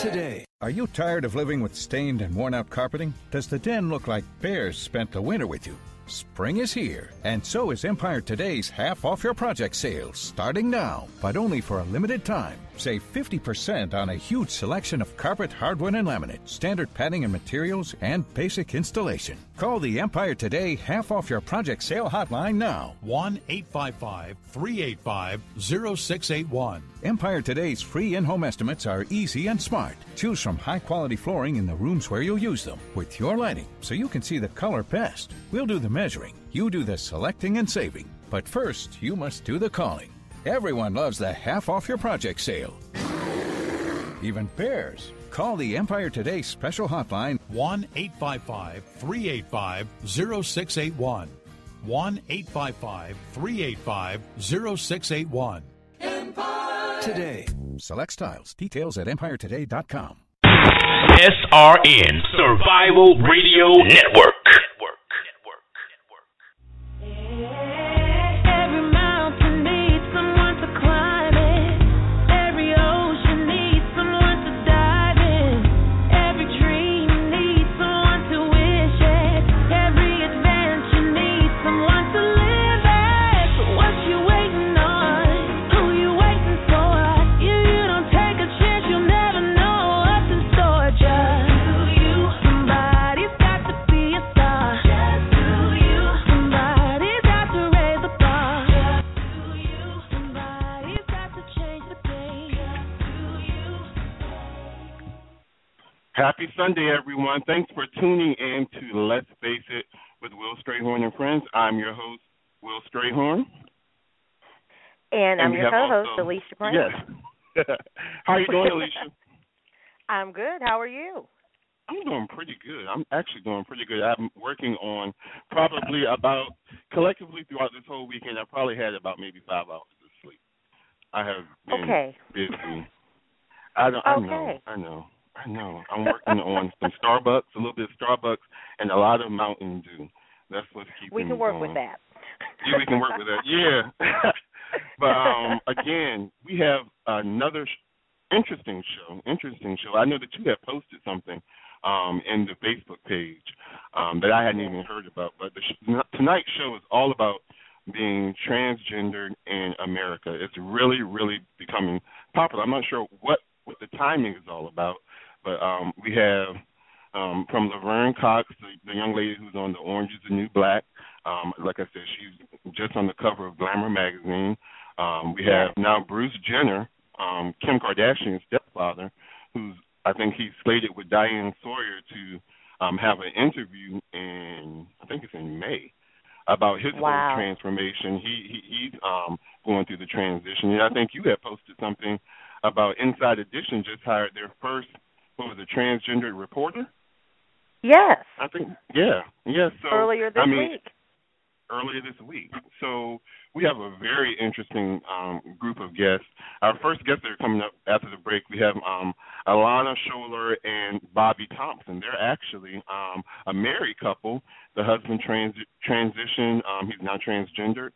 today. Are you tired of living with stained and worn out carpeting? Does the den look like bears spent the winter with you? Spring is here, and so is Empire Today's half off your project sale, starting now, but only for a limited time. Save 50% on a huge selection of carpet, hardwood, and laminate, standard padding and materials, and basic installation. Call the Empire Today half off your project sale hotline now. 1 855 385 0681. Empire Today's free in home estimates are easy and smart. Choose from high quality flooring in the rooms where you'll use them with your lighting so you can see the color best. We'll do the measuring, you do the selecting and saving. But first, you must do the calling. Everyone loves the half off your project sale. Even bears. Call the Empire Today special hotline 1 855 385 0681. 1 855 385 0681. today. Select styles. Details at empiretoday.com. SRN Survival Radio Network. Happy Sunday, everyone. Thanks for tuning in to Let's Face It with Will Strayhorn and Friends. I'm your host, Will Strayhorn. And I'm your co-host, also- Alicia Prince. Yes. How are you doing, Alicia? I'm good. How are you? I'm doing pretty good. I'm actually doing pretty good. I'm working on probably about collectively throughout this whole weekend. I probably had about maybe five hours of sleep. I have been Okay. busy. I don't. I know. I know. I know. I'm working on some Starbucks, a little bit of Starbucks, and a lot of Mountain Dew. That's what's keeping We can work with that. Yeah, we can work with that. Yeah. but um again, we have another sh- interesting show. Interesting show. I know that you have posted something um in the Facebook page um that I hadn't even heard about. But the sh- tonight's show is all about being transgendered in America. It's really, really becoming popular. I'm not sure what what the timing is all about, but um we have um from Laverne Cox, the, the young lady who's on the Orange is the New Black. Um, like I said, she's just on the cover of Glamour magazine. Um, we have now Bruce Jenner, um, Kim Kardashian's stepfather, who's I think he's slated with Diane Sawyer to um, have an interview in I think it's in May about his Wow. whole transformation. He, he he's um, going through the transition, and I think you had posted something about Inside Edition just hired their first was it transgender reporter. Yes. I think yeah yeah. So Earlier this I mean, week. earlier this week. So we have a very interesting um, group of guests. Our first guests that are coming up after the break, we have um, Alana Scholler and Bobby Thompson. They're actually um, a married couple. The husband trans- transitioned; um, he's now transgendered.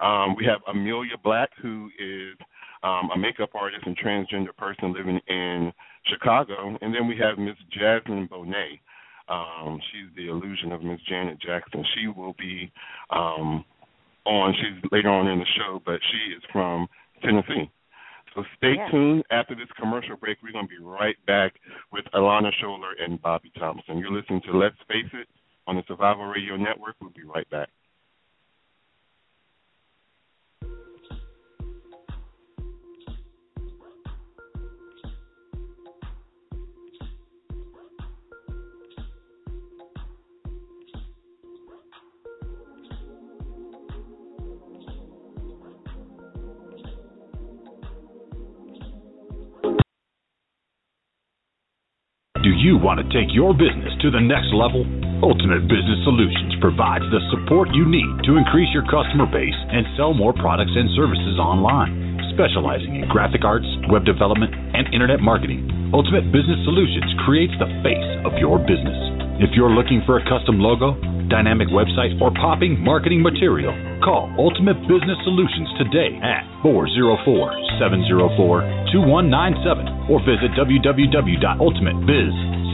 Um, we have Amelia Black, who is um, a makeup artist and transgender person living in Chicago, and then we have Miss Jasmine Bonet. Um, she's the illusion of Miss Janet Jackson. She will be um, on. She's later on in the show, but she is from Tennessee. So stay Yeah. tuned. After this commercial break, we're going to be right back with Alana Scholler and Bobby Thompson. You're listening to Let's Face It on the Survival Radio Network. We'll be right back. You want to take your business to the next level? Ultimate Business Solutions provides the support you need to increase your customer base and sell more products and services online. Specializing in graphic arts, web development, and internet marketing, Ultimate Business Solutions creates the face of your business. If you're looking for a custom logo, dynamic website, or popping marketing material, call Ultimate Business Solutions today at 404-704-2197 or visit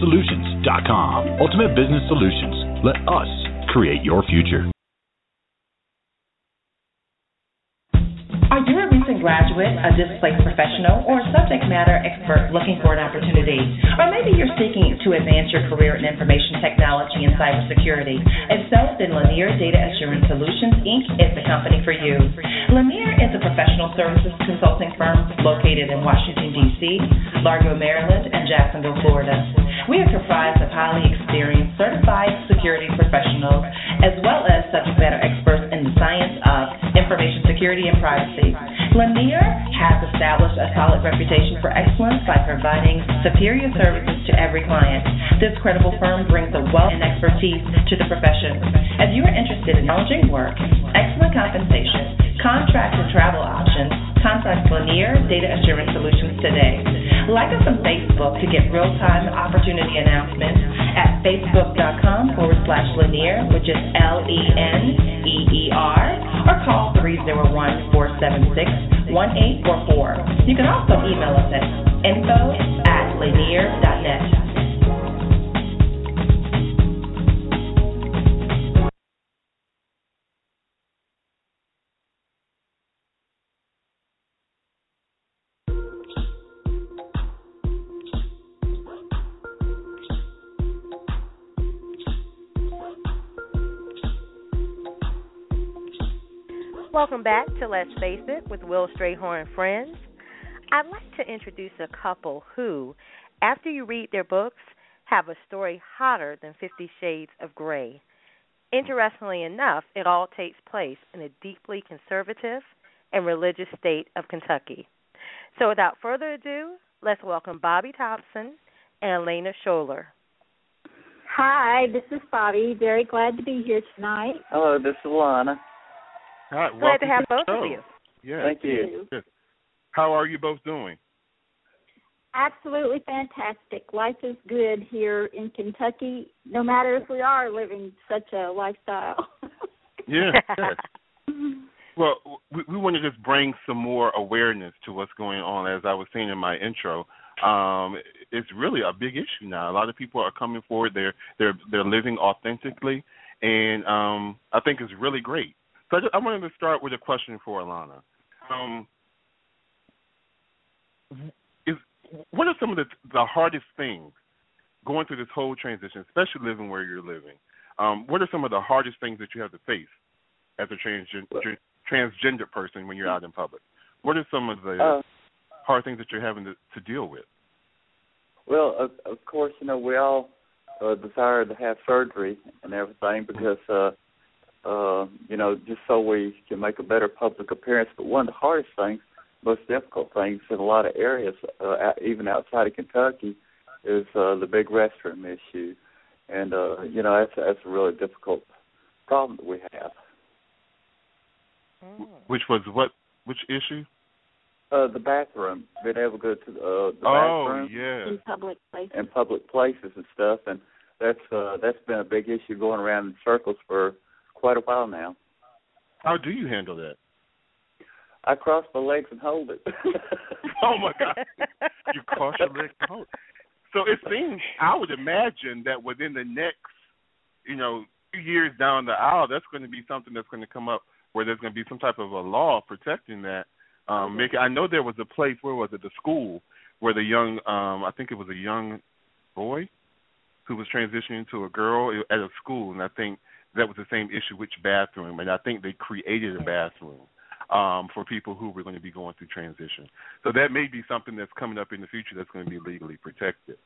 www.ultimatebizsolutions.com. Ultimate Business Solutions. Let us create your future. Are you a recent graduate, a displaced professional, or a subject matter expert looking for an opportunity? Or maybe you're seeking to advance your career in information technology and cybersecurity. If so, then Lanier Data Assurance Solutions, Inc. is the company for you. Lanier is a professional services consulting firm located in Washington, D.C., Largo, Maryland, and Jacksonville, Florida. We are comprised of highly experienced certified security professionals as well as subject matter experts in the science of information security and privacy. Lanier has established a solid reputation for excellence by providing superior services to every client. This credible firm brings a wealth and expertise to the profession. If you are interested in challenging work, excellent compensation, contract travel options, contact Lanier Data Assurance Solutions today. Like us on Facebook to get real-time opportunity announcements at facebook.com forward slash Lanier, which is L-E-N-E-E-R, or call 301-476-1844. You can also email us at info at lanier.net. Welcome back to Let's Face It with Will Strayhorn and friends. I'd like to introduce a couple who, after you read their books, have a story hotter than Fifty Shades of Grey. Interestingly enough, it all takes place in a deeply conservative and religious state of Kentucky. So without further ado, let's welcome Bobby Thompson and Elena Scholler. Hi, this is Bobby. Very glad to be here tonight. Hello, this is Lana. Hi, Glad welcome to have the both of you. Yeah. Thank you. Yes. How are you both doing? Absolutely fantastic. Life is good here in Kentucky, no matter if we are living such a lifestyle. Yeah. yes. Well, we, we want to just bring some more awareness to what's going on. As I was saying in my intro, um, it's really a big issue now. A lot of people are coming forward. They're they're they're living authentically, and um, I think it's really great. So I, just, I wanted to start with a question for Alana. Um, is what are some of the the hardest things going through this whole transition, especially living where you're living? Um, what are some of the hardest things that you have to face as a transgen- tr- transgender person when you're out in public? What are some of the Uh, hard things that you're having to, to deal with? well, of, of course, you know we all uh, desire to have surgery and everything because, uh, uh, you know, just so we can make a better public appearance. But one of the hardest things, most difficult things in a lot of areas, uh, even outside of Kentucky, is uh, the big restroom issue, and uh, you know that's that's a really difficult problem that we have. Mm. Which was what? Which issue? Uh, the bathroom, being able to go to uh, the oh, bathroom yeah. in public places. in public places and stuff, and that's uh, that's been a big issue going around in circles for quite a while now. How do you handle that? I cross my legs and hold it. oh my God! You cross your legs. and hold it. So it seems I would imagine that within the next, you know, few years down the aisle, that's going to be something that's going to come up where there's going to be some type of a law protecting that. Um, make I know there was a place where was it the school where the young um I think it was a young boy who was transitioning to a girl at a school, and I think that was the same issue which bathroom, and I think they created a bathroom um, for people who were going to be going through transition. So that may be something that's coming up in the future that's going to be legally protected.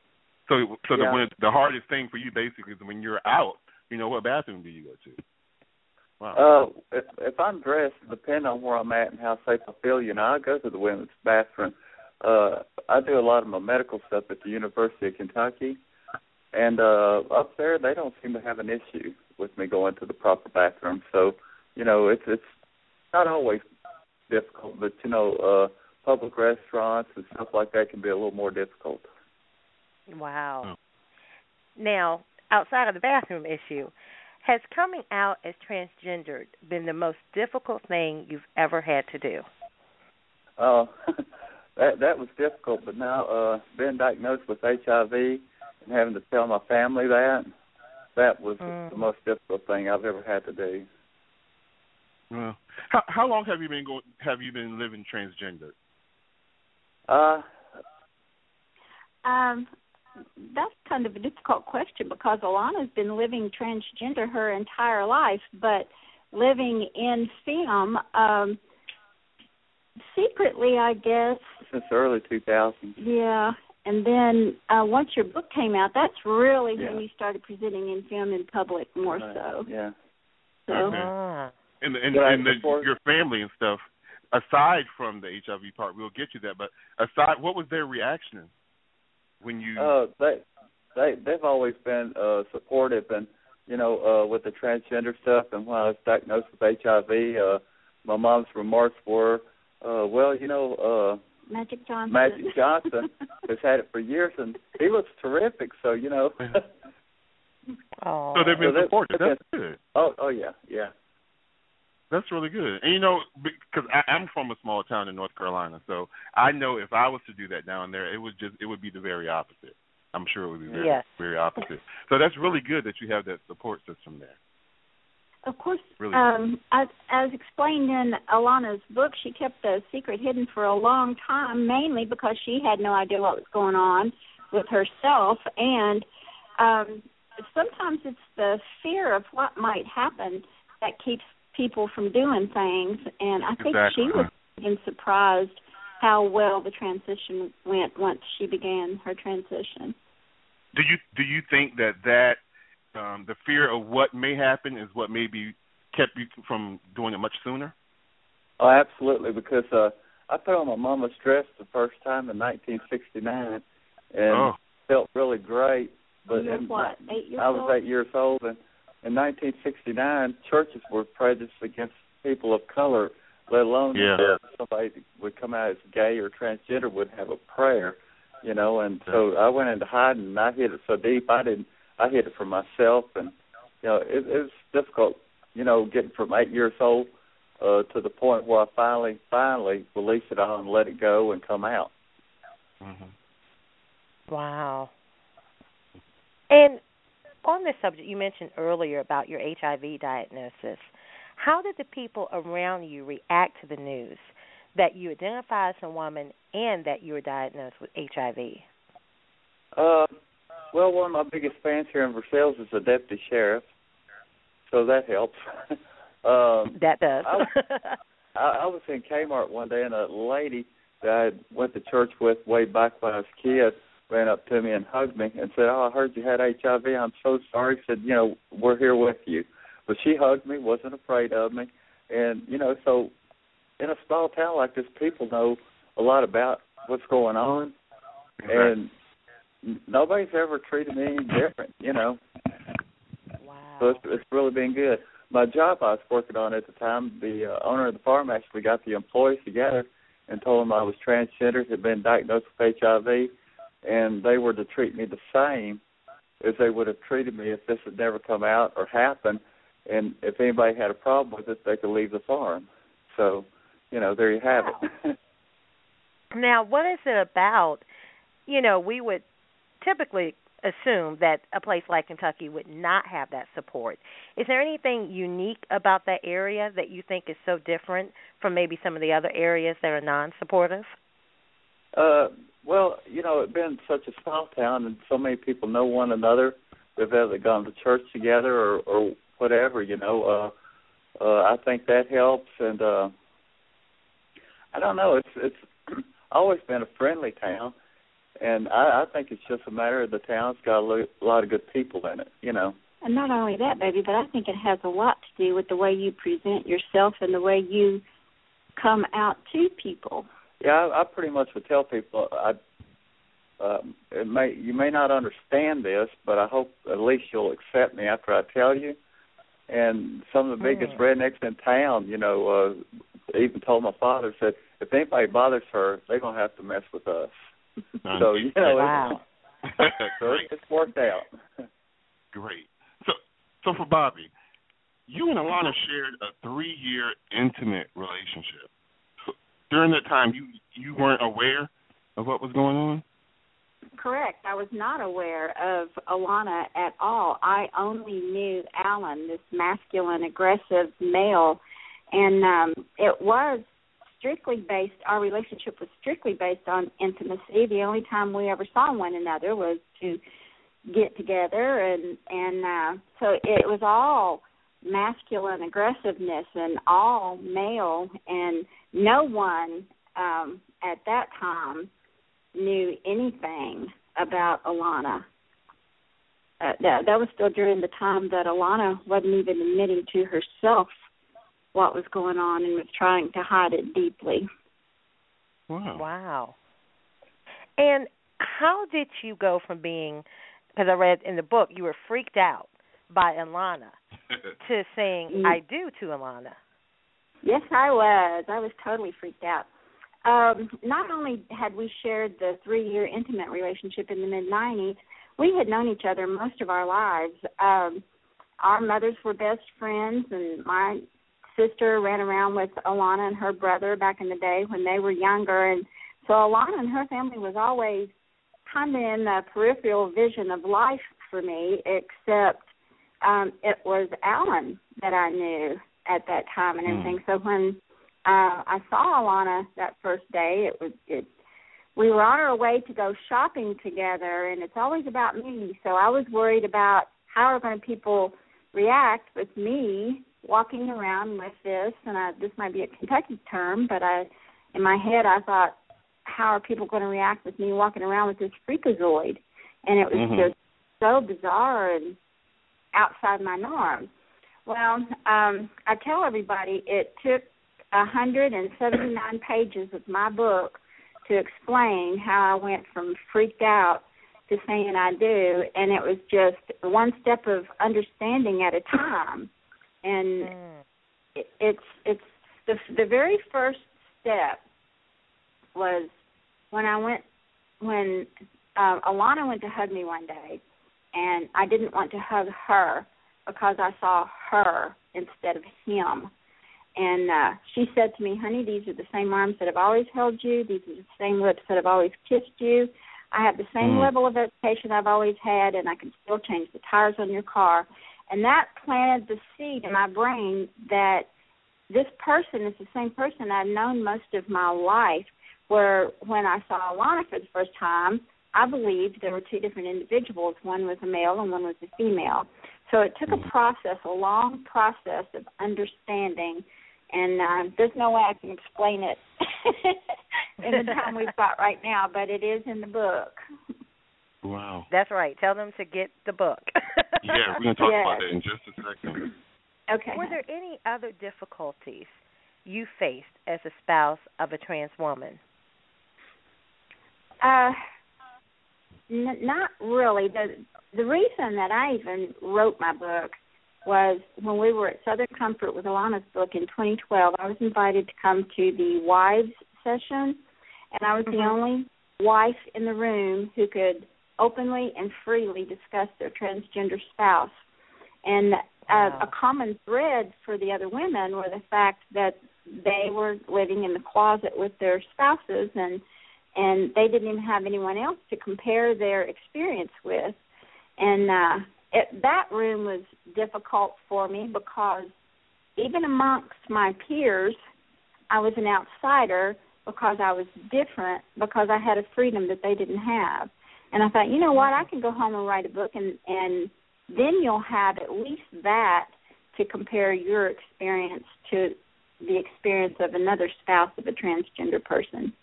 So, so the Yeah. one, the hardest thing for you basically is when you're out. You know, what bathroom do you go to? Wow. uh, if if I'm dressed, depending on where I'm at and how safe I feel, you know, I go to the women's bathroom. Uh, I do a lot of my medical stuff at the University of Kentucky, and uh, up there they don't seem to have an issue with me going to the proper bathroom. So, you know, it's it's not always difficult, but you know, uh, public restaurants and stuff like that can be a little more difficult. Wow. Oh. Now, outside of the bathroom issue, Has coming out as transgendered been the most difficult thing you've ever had to do? Oh, that that was difficult, but now uh being diagnosed with HIV and having to tell my family that that was Mm. the most difficult thing I've ever had to do. Well, how how long have you been going? Have you been living transgender? Uh Um, that's kind of a difficult question because Alana's been living transgender her entire life, but living en femme, um, secretly, I guess. since early 2000. Yeah, and then uh, once your book came out, that's really Yeah. when you started presenting en femme in public more Right, so. Yeah. So Okay. Ah. And and, But and the, support- your family and stuff. Aside from the HIV part, we'll get you that. But aside, what was their reaction when you? Uh, they they they've always been uh supportive and you know uh with the transgender stuff and when I was diagnosed with HIV, uh my mom's remarks were, uh well you know uh Magic Johnson. Magic Johnson has had it for years and he looks terrific. So you know. Oh. so they've been So that- supportive. that- That's good. oh oh yeah yeah. That's really good. And you know, because I'm from a small town in North Carolina, so I know if I was to do that down there, it would just it would be the very opposite. I'm sure it would be very Yes. very opposite. So that's really good that you have that support system there. Of course, Really? um, as, as explained in Alana's book, she kept the secret hidden for a long time, mainly because she had no idea what was going on with herself, and um, sometimes it's the fear of what might happen that keeps people from doing things. And I think Exactly. she was even surprised how well the transition went once she began her transition. Do you do you think that that um, the fear of what may happen is what maybe kept you from doing it much sooner? Oh, absolutely, because uh I put on my mama's dress the first time in 1969, and Oh. felt really great. But You're in- what, eight years old I was old? eight years old, and in 1969, churches were prejudiced against people of color, let alone Yeah. that somebody that would come out as gay or transgender would have a prayer, you know. And so I went into hiding, and I hid it so deep I didn't. I hid it for myself, and you know, it, it was difficult, you know, getting from eight years old uh to the point where I finally, finally release it all and let it go and come out. Mm-hmm. Wow. And on this subject, you mentioned earlier about your HIV diagnosis. How did the people around you react to the news that you identify as a woman and that you were diagnosed with HIV? Uh, well, one of my biggest fans here in Versailles is the deputy sheriff, so that helps. um, That does. I, I was in Kmart one day, and a lady that I went to church with way back when I was a kid ran up to me and hugged me and said, "Oh, I heard you had HIV. I'm so sorry." Said, "You know, we're here with you." But she hugged me, wasn't afraid of me, and you know, so in a small town like this, people know a lot about what's going on, and n- nobody's ever treated me any different. You know, wow. so it's, it's really been good. My job I was working on at the time, the uh, owner of the farm actually got the employees together and told them I was transgender, had been diagnosed with HIV, and they were to treat me the same as they would have treated me if this had never come out or happened. And if anybody had a problem with it, they could leave the farm. So, you know, there you have it. Now, what is it about? You know, we would typically assume that a place like Kentucky would not have that support. Is there anything unique about that area that you think is so different from maybe some of the other areas that are non-supportive? Uh, well, you know, it's been such a small town, and so many people know one another. They've either gone to church together or, or whatever. You know, uh, uh, I think that helps, and uh, I don't know. It's it's always been a friendly town, and I, I think it's just a matter of the town's got a lo- lot of good people in it. You know. And not only that, baby, but I think it has a lot to do with the way you present yourself and the way you come out to people. Yeah, I, I pretty much would tell people I um it may you may not understand this, but I hope at least you'll accept me after I tell you. And some of the biggest Mm. rednecks in town, you know, uh even told my father said if anybody bothers her, they're gonna have to mess with us. So you know, Wow. it's, so it's worked out. Great. So So for Bobby, you and Alana shared a three-year intimate relationship. So during that time, you you weren't aware of what was going on. Correct. I was not aware of Alana at all. I only knew Alan, this masculine, aggressive male, and um it was strictly based. Our relationship was strictly based on intimacy. The only time we ever saw one another was to get together, and and uh so it was all masculine aggressiveness and all male, and no one um at that time knew anything about Alana. Uh, that that was still during the time that Alana wasn't even admitting to herself what was going on and was trying to hide it deeply. Wow. Wow. And how did you go from being, because I read in the book, you were freaked out by Alana to saying Mm. "I do" to Alana? Yes, I was. I was totally freaked out. Um, not only had we shared the three-year intimate relationship in the mid '90s, we had known each other most of our lives. Um, our mothers were best friends, and my sister ran around with Alana and her brother back in the day when they were younger, and so Alana and her family was always kind of in the peripheral vision of life for me, except um, it was Alan that I knew at that time and everything. So when uh I saw Alana that first day, it was it we were on our way to go shopping together and it's always about me. So I was worried about how are going to people react with me walking around with this and I this might be a Kentucky term, but I in my head I thought how are people going to react with me walking around with this freakazoid? And it was Mhm. just so bizarre and outside my norm. Well, um, I tell everybody it took 179 pages of my book to explain how I went from freaked out to saying I do, and it was just one step of understanding at a time. And Mm. it, it's it's the the very first step was when I went when uh, Alana went to hug me one day, and I didn't want to hug her because I saw her instead of him. And uh she said to me, "Honey, these are the same arms that have always held you. These are the same lips that have always kissed you. I have the same Mm. level of education I've always had, and I can still change the tires on your car." And that planted the seed in my brain that this person is the same person I've known most of my life. Where when I saw Alana for the first time, I believed there were two different individuals. One was a male and one was a female. So it took a process, a long process of understanding, and uh, there's no way I can explain it in the time we've got right now, but it is in the book. Wow. That's right. Tell them to get the book. Yeah, we're gonna talk Yes. about that in just a second. Okay. Were there any other difficulties you faced as a spouse of a trans woman? Uh, n- not really. The the reason that I even wrote my book was when we were at Southern Comfort with Alana's book in 2012. I was invited to come to the wives session, and I was the Mhm. only wife in the room who could openly and freely discuss their transgender spouse. And uh, Wow. a common thread for the other women were the fact that they were living in the closet with their spouses and and they didn't even have anyone else to compare their experience with and uh it, that room was difficult for me because even amongst my peers I was an outsider because I was different because I had a freedom that they didn't have and I thought you know what I can go home and write a book and and then you'll have at least that to compare your experience to the experience of another spouse of a transgender person.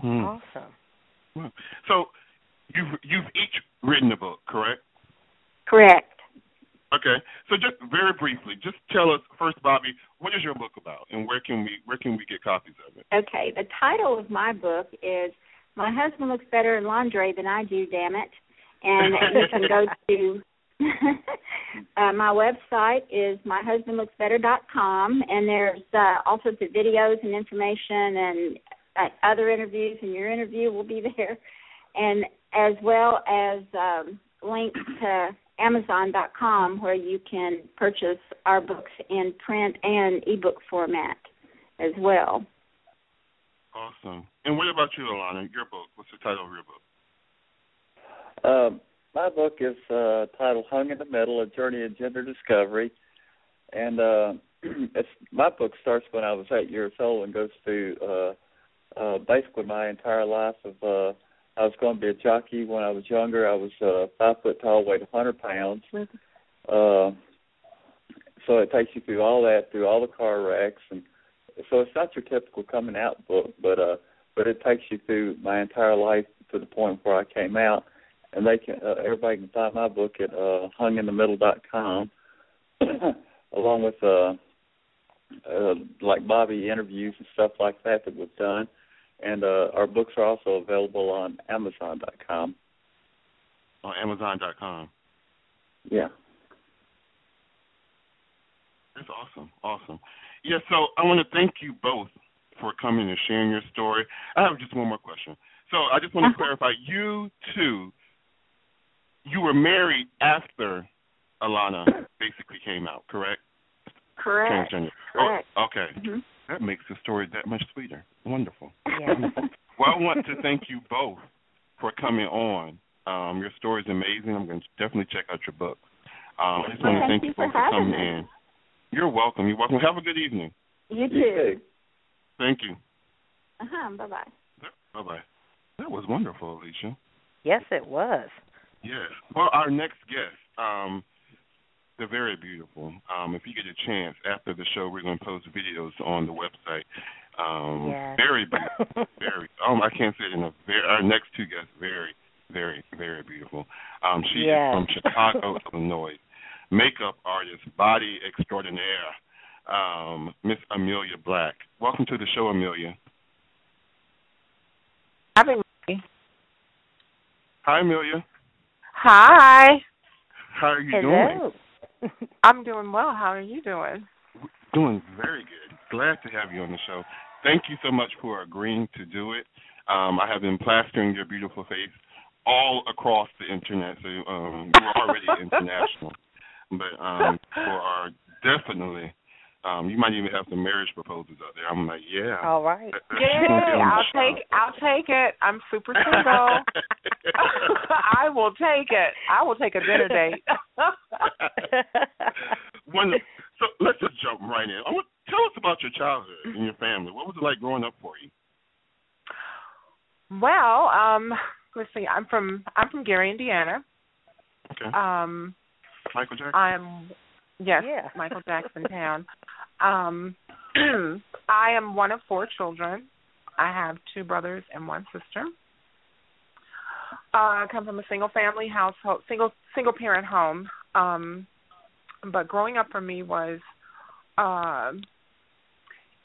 Hmm. Awesome. Wow. So you've you've each written a book, correct? Correct. Okay. So just very briefly, just tell us first, Bobby, what is your book about, and where can we where can we get copies of it? Okay, the title of my book is My Husband Looks Better in Lingerie Than I Do, Damn It. And you can go to uh, my website is myhusbandlooksbetter.com, and there's uh, all sorts of videos and information and uh, other interviews, and your interview will be there, and as well as um, links to Amazon.com, where you can purchase our books in print and ebook format as well. Awesome. And what about you, Alana? Your book. What's the title of your book? Um, my book is uh, titled "Hung in the Middle: A Journey of Gender Discovery," and uh, it's my book starts when I was eight years old and goes through uh, uh, basically my entire life. Of uh, I was going to be a jockey when I was younger. I was uh, five foot tall, weighed a hundred pounds. Uh, so it takes you through all that, through all the car wrecks, and so it's not your typical coming out book, but uh, but it takes you through my entire life to the point where I came out and they can uh, everybody can find my book at uh, hunginthemiddle.com, along with uh, uh, like Bobby interviews and stuff like that that we've done, and uh, our books are also available on Amazon.com. On Amazon.com. Yeah. That's awesome. Awesome. Yeah, so I want to thank you both for coming and sharing your story. I have just one more question. So I just want to clarify you two you were married after Alana basically came out, correct? Correct. Transgender. Correct. Oh, okay. Mm-hmm. That makes the story that much sweeter. Wonderful. Yeah. well, I want to thank you both for coming on. Um, your story is amazing. I'm going to definitely check out your book. Um, I just want to Thank thank you for for coming me. in. You're welcome. You're welcome. Have a good evening. You too. Thank you. Uh huh. Bye bye. Bye bye. That was wonderful, Alicia. Yes, it was. Yes. Well, our next guest, um, they're very beautiful. Um, if you get a chance after the show, we're going to post videos on the website. Um, Yes. Very beautiful. very. Um, I can't say it enough. Very, our next two guests, very, very, very beautiful. Um, she Yes. is from Chicago, Illinois. Makeup artist, body extraordinaire, um, Miss Amelia Black. Welcome to the show, Amelia. having me. Hi, Amelia. Hi. How are you doing? I'm doing well. How are you doing? Doing very good. Glad to have you on the show. Thank you so much for agreeing to do it. Um, I have been plastering your beautiful face all across the internet, so um, you're already international. But um, for our definitely, um, you might even have some marriage proposals out there. I'm like, yeah. All right. that- that's gonna be Yay! on the I'll show. take I'll take it. I'm super single. I will take it. I will take a dinner date. When, so let's just jump right in. I want, tell us about your childhood and your family. What was it like growing up for you? well, um, let's see. I'm from I'm from Gary, Indiana. Okay. Um, Michael Jackson. I'm yes, Yeah. Michael Jackson town. Um, I am one of four children. I have two brothers and one sister. Uh, I come from a single family household, single single parent home. Um, but growing up for me was, um,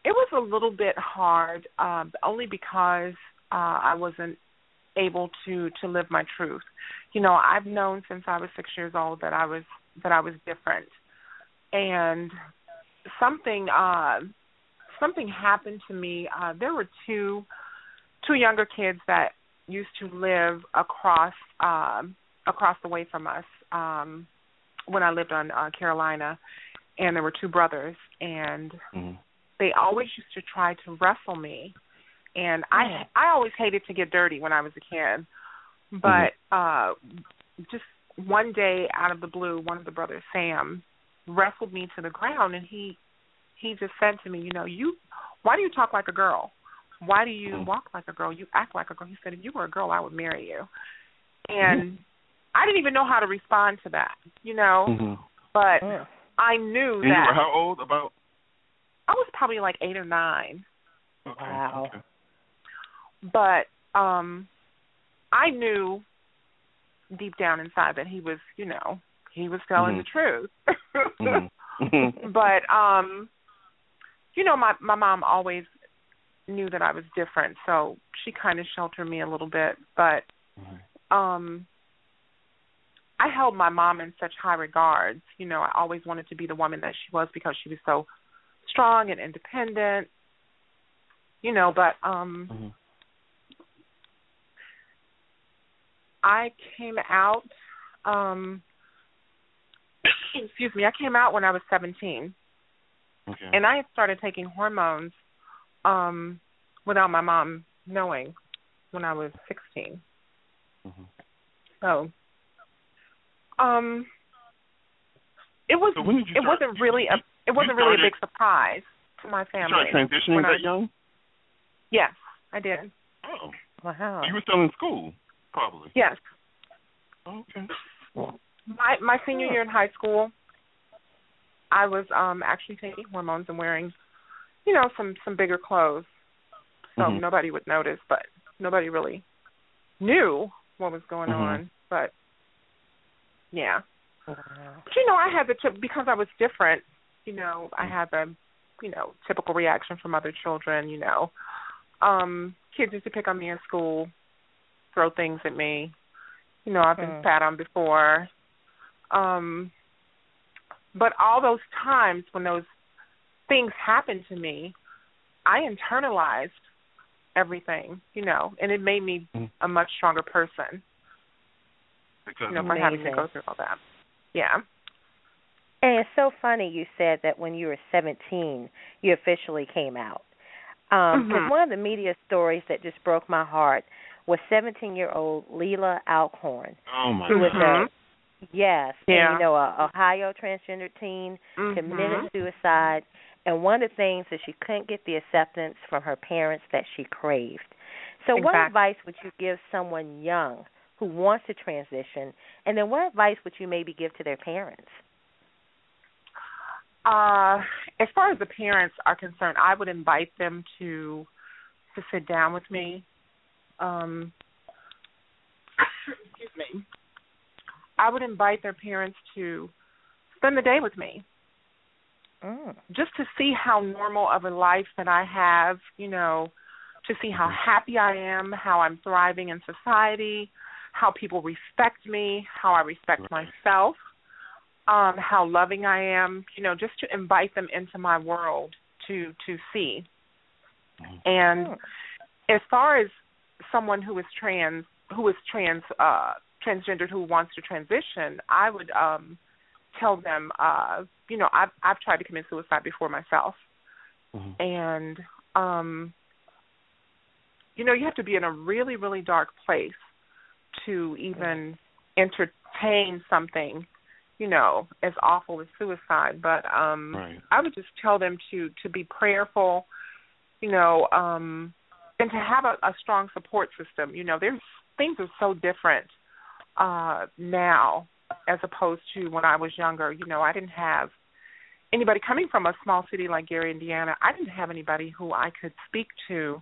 it was a little bit hard, um, only because uh, I wasn't able to to live my truth. You know, I've known since I was six years old that I was that I was different, and something uh, something happened to me. Uh, there were two two younger kids that used to live across um, across the way from us um, when I lived on uh, Carolina, and there were two brothers, and Mhm. they always used to try to wrestle me and I I always hated to get dirty when I was a kid. But uh just one day out of the blue, one of the brothers, Sam, wrestled me to the ground and he he just said to me, you know, you why do you talk like a girl? Why do you walk like a girl? You act like a girl. He said, if you were a girl, I would marry you. And I didn't even know how to respond to that, you know. Mhm. But Mm. I knew And you that were how old? About I was probably like eight or nine. okay, Wow. okay. But um I knew deep down inside that he was, you know, he was telling Mhm. the truth. Mhm. Mhm. but um you know, my my mom always knew that I was different, so she kind of sheltered me a little bit, but um I held my mom in such high regards. You know, I always wanted to be the woman that she was because she was so strong and independent. You know, but um I came out um excuse me, I came out when I was 17. Okay. And I had started taking hormones um without my mom knowing when I was 16. Mm-hmm. So um it was So you it start- wasn't really a it wasn't really a big surprise to my you family. started transitioning when I- that young? Yes, I did. Oh. Wow. You were still in school, probably. Yes. Okay. My my senior year in high school, I was um actually taking hormones and wearing, you know, some some bigger clothes, so Mhm. nobody would notice, but nobody really knew what was going Mhm. on. But yeah, but you know, I had the tip because I was different. You know, I had the, you know, typical reaction from other children. You know, um, kids used to pick on me in school, throw things at me. You know, I've been Mm. spat on before. Um, but all those times when those things happened to me, I internalized everything, you know, and it made me Mhm. a much stronger person, Because you know, for having to go through all that. Yeah. And it's so funny you said that when you were 17, you officially came out. Um, 'cause Mhm. one of the media stories that just broke my heart was 17-year-old Leelah Alcorn, oh my who was God. a yes, Yeah. and you know, a Ohio transgender teen Mhm. committed suicide, and one of the things that she couldn't get the acceptance from her parents that she craved. So, what advice would you give someone young who wants to transition, and then what advice would you maybe give to their parents? Uh, as far as the parents are concerned, I would invite them to to sit down with me. Um, excuse me. I would invite their parents to spend the day with me, Mm. just to see how normal of a life that I have. You know, to see how happy I am, how I'm thriving in society, how people respect me, how I respect myself um how loving I am, you know, just to invite them into my world to to see. And as far as someone who is trans who is trans uh transgendered who wants to transition, I would um tell them uh you know, I've I've tried to commit suicide before myself. Mhm. And um you know, you have to be in a really really dark place to even entertain something you know, as awful as suicide. But um Right. I would just tell them to to be prayerful, you know, um and to have a, a strong support system. You know, there's things are so different uh now as opposed to when I was younger. You know, I didn't have anybody coming from a small city like Gary, Indiana, I didn't have anybody who I could speak to,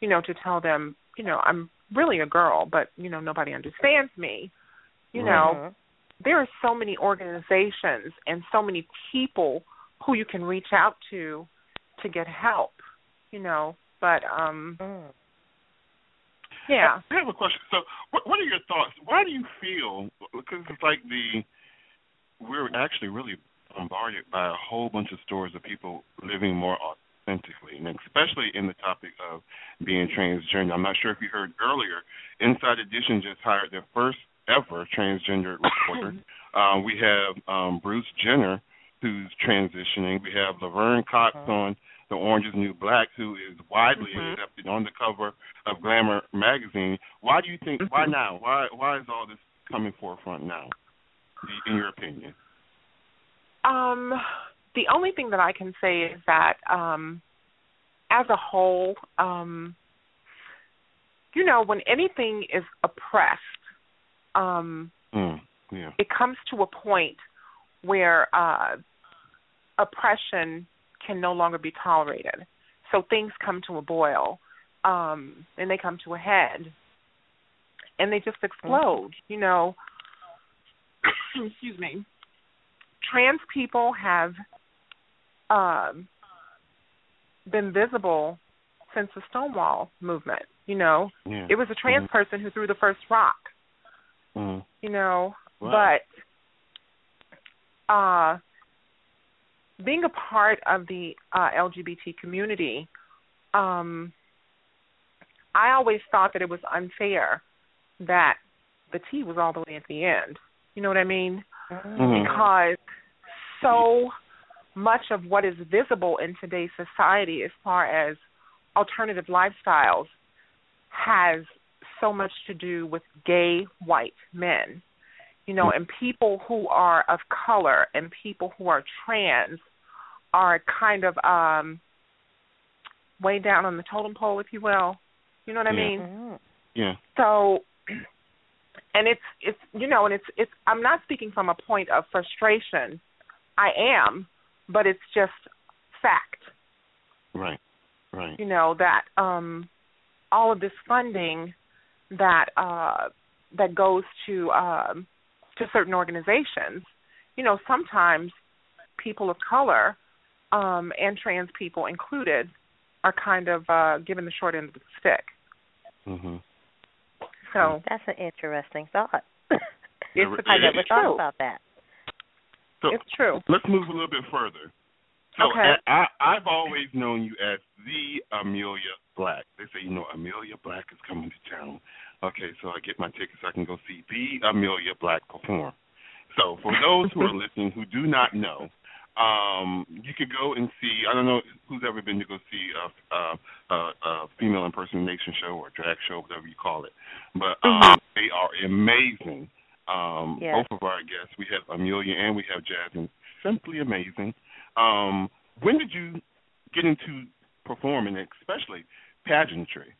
you know, to tell them, you know, I'm really a girl, but you know, nobody understands me. You know, Mhm. there are so many organizations and so many people who you can reach out to to get help you know but um Mm. yeah I have a question. So, what what are your thoughts? Why do you feel? Because it's like the we're actually really bombarded by a whole bunch of stories of people living more authentically, and especially in the topic of being transgender. I'm not sure if you heard earlier. Inside Edition just hired their first ever transgender reporter. um, we have um, Bruce Jenner, who's transitioning. We have Laverne Cox on The Orange is the New Black, who is widely Mhm. accepted on the cover of Glamour magazine. Why do you think? Why now? Why why is all this coming forefront now? In your opinion? um the only thing that i can say is that um as a whole um you know when anything is oppressed um Mm, yeah. it comes to a point where uh oppression can no longer be tolerated so things come to a boil um and they come to a head and they just explode you know excuse me trans people have um been visible since the stonewall movement you know Yeah. it was a trans Mhm. person who threw the first rock Mm. you know Wow. but uh being a part of the uh LGBT community um I always thought that it was unfair that the T was all the way at the end. You know what I mean? Mhm. Because so much of what is visible in today's society as far as alternative lifestyles has so much to do with gay white men. You know, and people who are of color and people who are trans are kind of um way down on the totem pole if you will. You know what I Yeah. mean? Mm. Yeah. So and it's it's you know, and it's it's I'm not speaking from a point of frustration. I am, but it's just fact Right. Right. you know that um all of this funding that uh that goes to um to certain organizations you know sometimes people of color um and trans people included are kind of uh given the short end of the stick Mhm. so That's an interesting thought. it's It- I never it's thought true. about that. So it's true let's move a little bit further. So Okay. I, I, I've always known you as the Amelia Black. They say, you know, Amelia Black is coming to town. Okay, so I get my tickets. I can go see the Amelia Black perform. So for those who are listening who do not know, um, you could go and see. I don't know who's ever been to go see a, a, a, a female impersonation show or drag show, whatever you call it. But um, they are amazing. Um, Yes. Both of our guests, we have Amelia and we have Jasmine, simply amazing. Um, when did you get into performing, especially pageantry?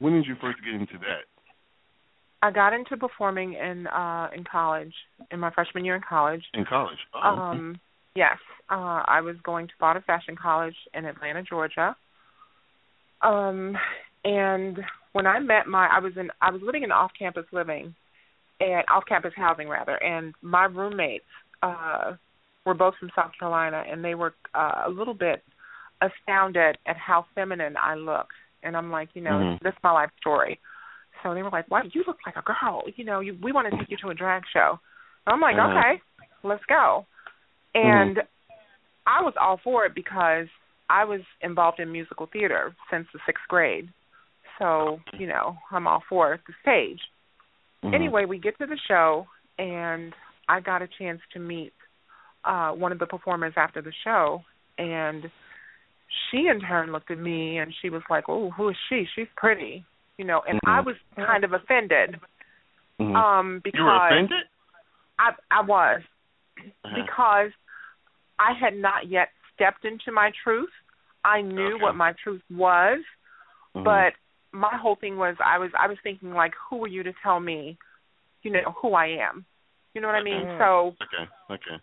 When did you first get into that? i got into performing in uh in college in my freshman year in college In college? Oh. Um, yes, uh, I was going to Bauder Fashion College in Atlanta, Georgia. Um, and when I met my, I was in, I was living in off-campus living, and off-campus housing rather, and my roommates uh, were both from South Carolina, and they were uh, a little bit astounded at how feminine I looked, and I'm like, you know, Mhm. this is my life story. So they were like, "Wow, you look like a girl. You know, you, we want to take you to a drag show." And I'm like, Uh-huh. "Okay, let's go." And I was all for it because I was involved in musical theater since the sixth grade. So, you know, I'm all for the stage. Mhm. Anyway, we get to the show and I got a chance to meet uh one of the performers after the show and she in turn looked at me and she was like, "Oh, who is she? She's pretty." You know, and I Mhm. was kind of offended Mhm. um because you were offended? I I was Uh-huh. because I had not yet stepped into my truth. I knew Okay. what my truth was, Mhm. but my whole thing was I was I was thinking like who are you to tell me, you know, who I am. You know what I mean? Mhm. So Okay, okay.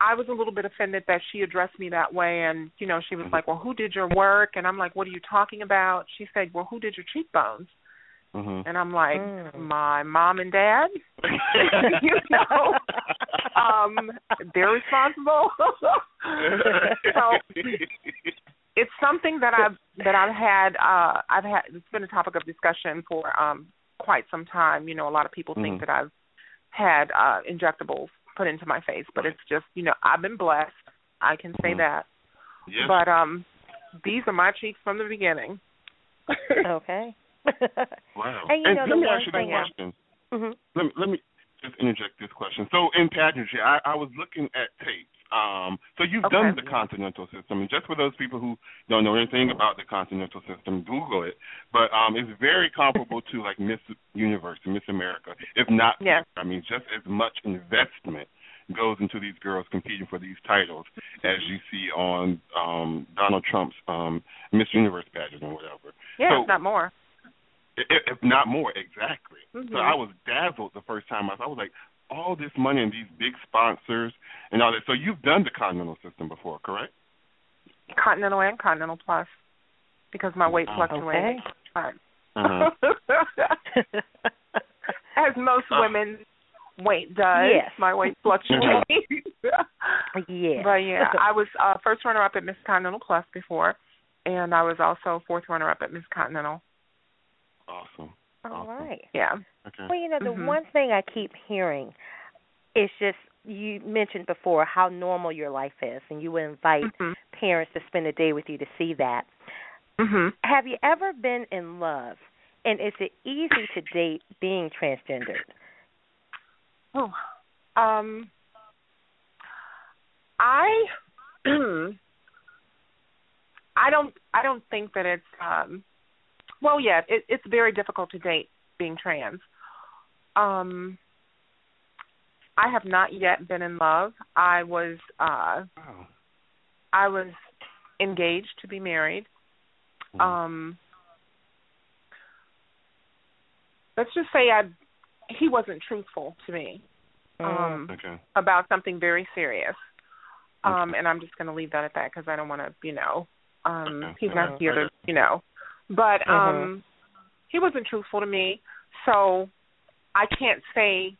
I was a little bit offended that she addressed me that way and, you know, she was Mhm. like, "Well, who did your work?" and I'm like, "What are you talking about?" She said, "Well, who did your cheekbones?" Mhm. And I'm like, Mm. "My mom and dad." you know, um, they're responsible. so it's something that I've that I've had uh I've had it's been a topic of discussion for um quite some time. You know, a lot of people think Mhm. that I've had uh injectables put into my face, but it's just, you know, I've been blessed. I can say Mhm. that. yes. But um these are my cheeks from the beginning. okay. wow. And you know, let the me one ask you the thing I- question. hmm let me let me just interject this question. So in pageantry, I, I was looking at tapes. Um, so you've Okay. done the continental system, and just for those people who don't know anything about the continental system, Google it. But um, it's very comparable to like Miss Universe Miss America, if not. Yes. I mean, just as much investment goes into these girls competing for these titles as you see on um Donald Trump's um Miss Universe pageant or whatever. Yeah, So- if not more. If, if not more, exactly. So Mhm. I was dazzled the first time. I, I was like, all this money and these big sponsors and all that. So you've done the continental system before, correct? Continental and Continental Plus. Because my weight Oh, fluctuates. Right. Uh-huh. As most Uh. women's weight does. Yes. My weight fluctuates. yeah. But yeah, I was uh first runner up at Miss Continental Plus before and I was also fourth runner up at Miss Continental. Awesome. All awesome. right. Yeah. Okay. Well, you know, the Mhm. one thing I keep hearing is just you mentioned before how normal your life is, and you would invite Mhm. parents to spend a day with you to see that. Mhm. Have you ever been in love? And is it easy to date being transgendered? Oh. Um I I don't I don't think that it's um well yeah, it, it's very difficult to date being trans. Um I have not yet been in love. I was uh Wow. I was engaged to be married. Um let's just say I he wasn't truthful to me um Okay. about something very serious. Um and I'm just going to leave that at that cuz I don't want to, you know, um Okay. he's not here to, you know. But um he wasn't truthful to me. So I can't say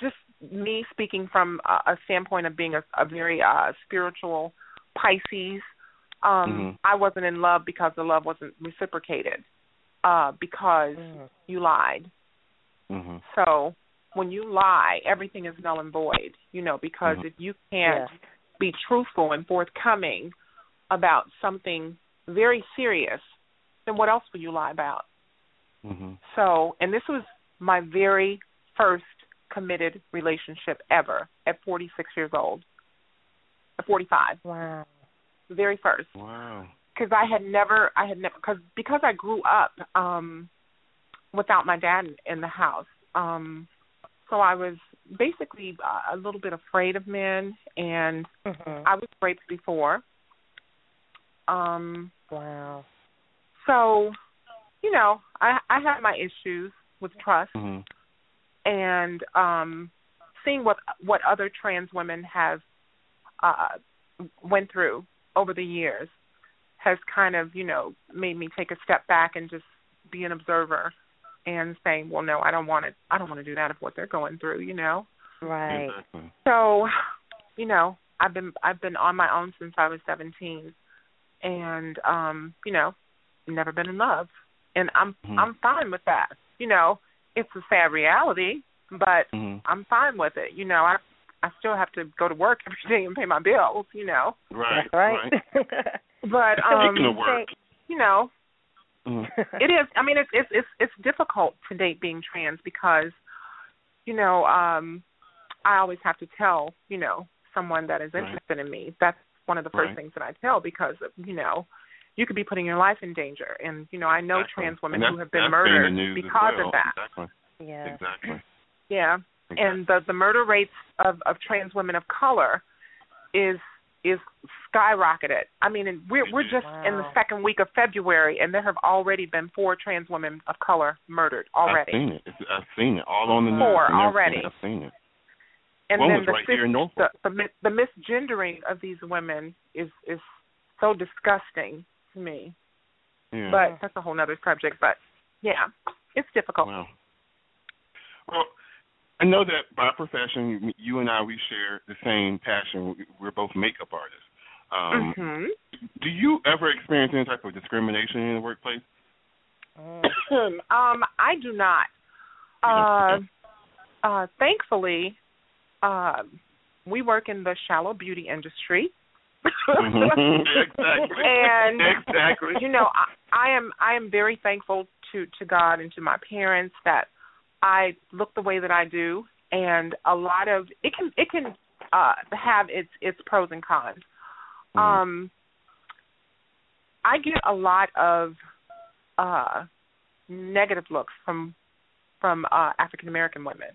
just me speaking from a, a standpoint of being a, a very uh spiritual Pisces um Mhm. I wasn't in love because the love wasn't reciprocated uh because Mm. you lied. Mhm. So when you lie, everything is null and void, you know, because Mhm. if you can't Yes. be truthful and forthcoming about something very serious, then what else will you lie about? Mhm. So, and this was my very first committed relationship ever at 46 years old. At 45, Wow. the very first. Wow. because I had never, I had never, because because I grew up um without my dad in, in the house. Um so I was basically uh, a little bit afraid of men, and Mhm. I was raped before. Um, Wow. So you know, I I had my issues with trust, Mhm. and um seeing what what other trans women have uh went through over the years has kind of you know made me take a step back and just be an observer and saying well no i don't want to i don't want to do that of what they're going through you know Right. Exactly. so you know i've been i've been on my own since i was seventeen and um you know never been in love and i'm Mhm. i'm fine with that you know it's a sad reality but Mhm. i'm fine with it you know i i still have to go to work every day and pay my bills you know Right. That's right. but um Speaking of work. you know Mhm. it is i mean it's it's it's it's difficult to date being trans because you know um i always have to tell you know someone that is Right. interested in me that's one of the first Right. things that i tell because you know you could be putting your life in danger and you know i know Exactly. trans women who have been murdered in the news as because well. of that Exactly. yeah. Exactly. yeah and the the murder rates of of trans women of color is is skyrocketed. I mean, and we're we're just in the second week of February, and there have already been four trans women of color murdered already. I've seen it. It's, I've seen it all on the news. Four and everything. already. I've seen it. and One then was the, right here in cis- the the the misgendering of these women is is so disgusting to me. Yeah. But that's a whole other subject. But yeah, it's difficult. Wow. Well, I know that by profession, you and I, we share the same passion. We're both makeup artists. Um, hmm Do you ever experience any type of discrimination in the workplace? Um, I do not. Uh, uh, thankfully, um, we work in the shallow beauty industry. Mhm. exactly. and exactly. you know, I, I am I am very thankful to to God and to my parents that I look the way that I do, and a lot of it can it can uh have its its pros and cons. Mhm. Um, I get a lot of uh negative looks from from uh African American women.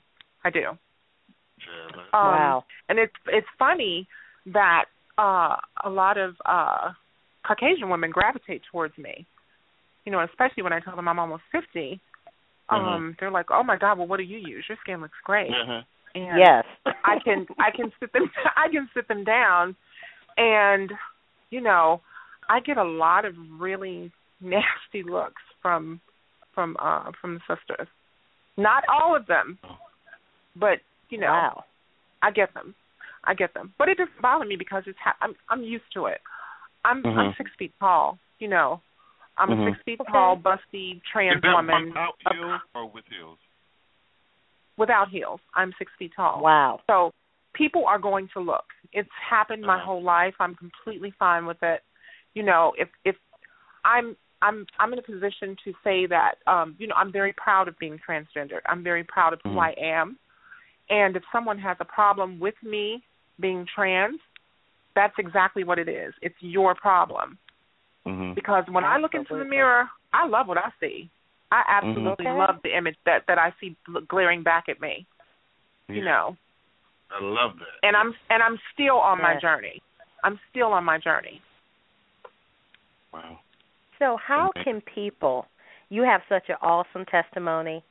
I do. Um, wow. and it's it's funny that uh a lot of uh Caucasian women gravitate towards me. You know, especially when I tell them I'm almost 50 Um, they're like, "Oh my God, well, what do you use? Your skin looks great." Uh-huh. And Yes. I can I can sit them I can sit them down, and you know, I get a lot of really nasty looks from from uh from the sisters. Not all of them, but you know, Wow. I get them. I get them, but it doesn't bother me because it's ha- I'm I'm used to it. I'm I'm Mhm. six feet tall. You know, I'm Mhm. a six feet tall, busty trans woman without heels or with heels? without heels. I'm six feet tall. Wow. So people are going to look. It's happened my Uh-huh. whole life. I'm completely fine with it. You know, if if I'm I'm I'm in a position to say that um, you know, I'm very proud of being transgendered. I'm very proud of who Mhm. I am. And if someone has a problem with me being trans, that's exactly what it is. It's your problem. Mm-hmm. Because when I look into the mirror, I love what I see. I absolutely Okay. love the image that that I see glaring back at me. You know, I love that. and I'm and I'm still on my journey. I'm still on my journey. Wow. So, how Okay. can people? You have such an awesome testimony.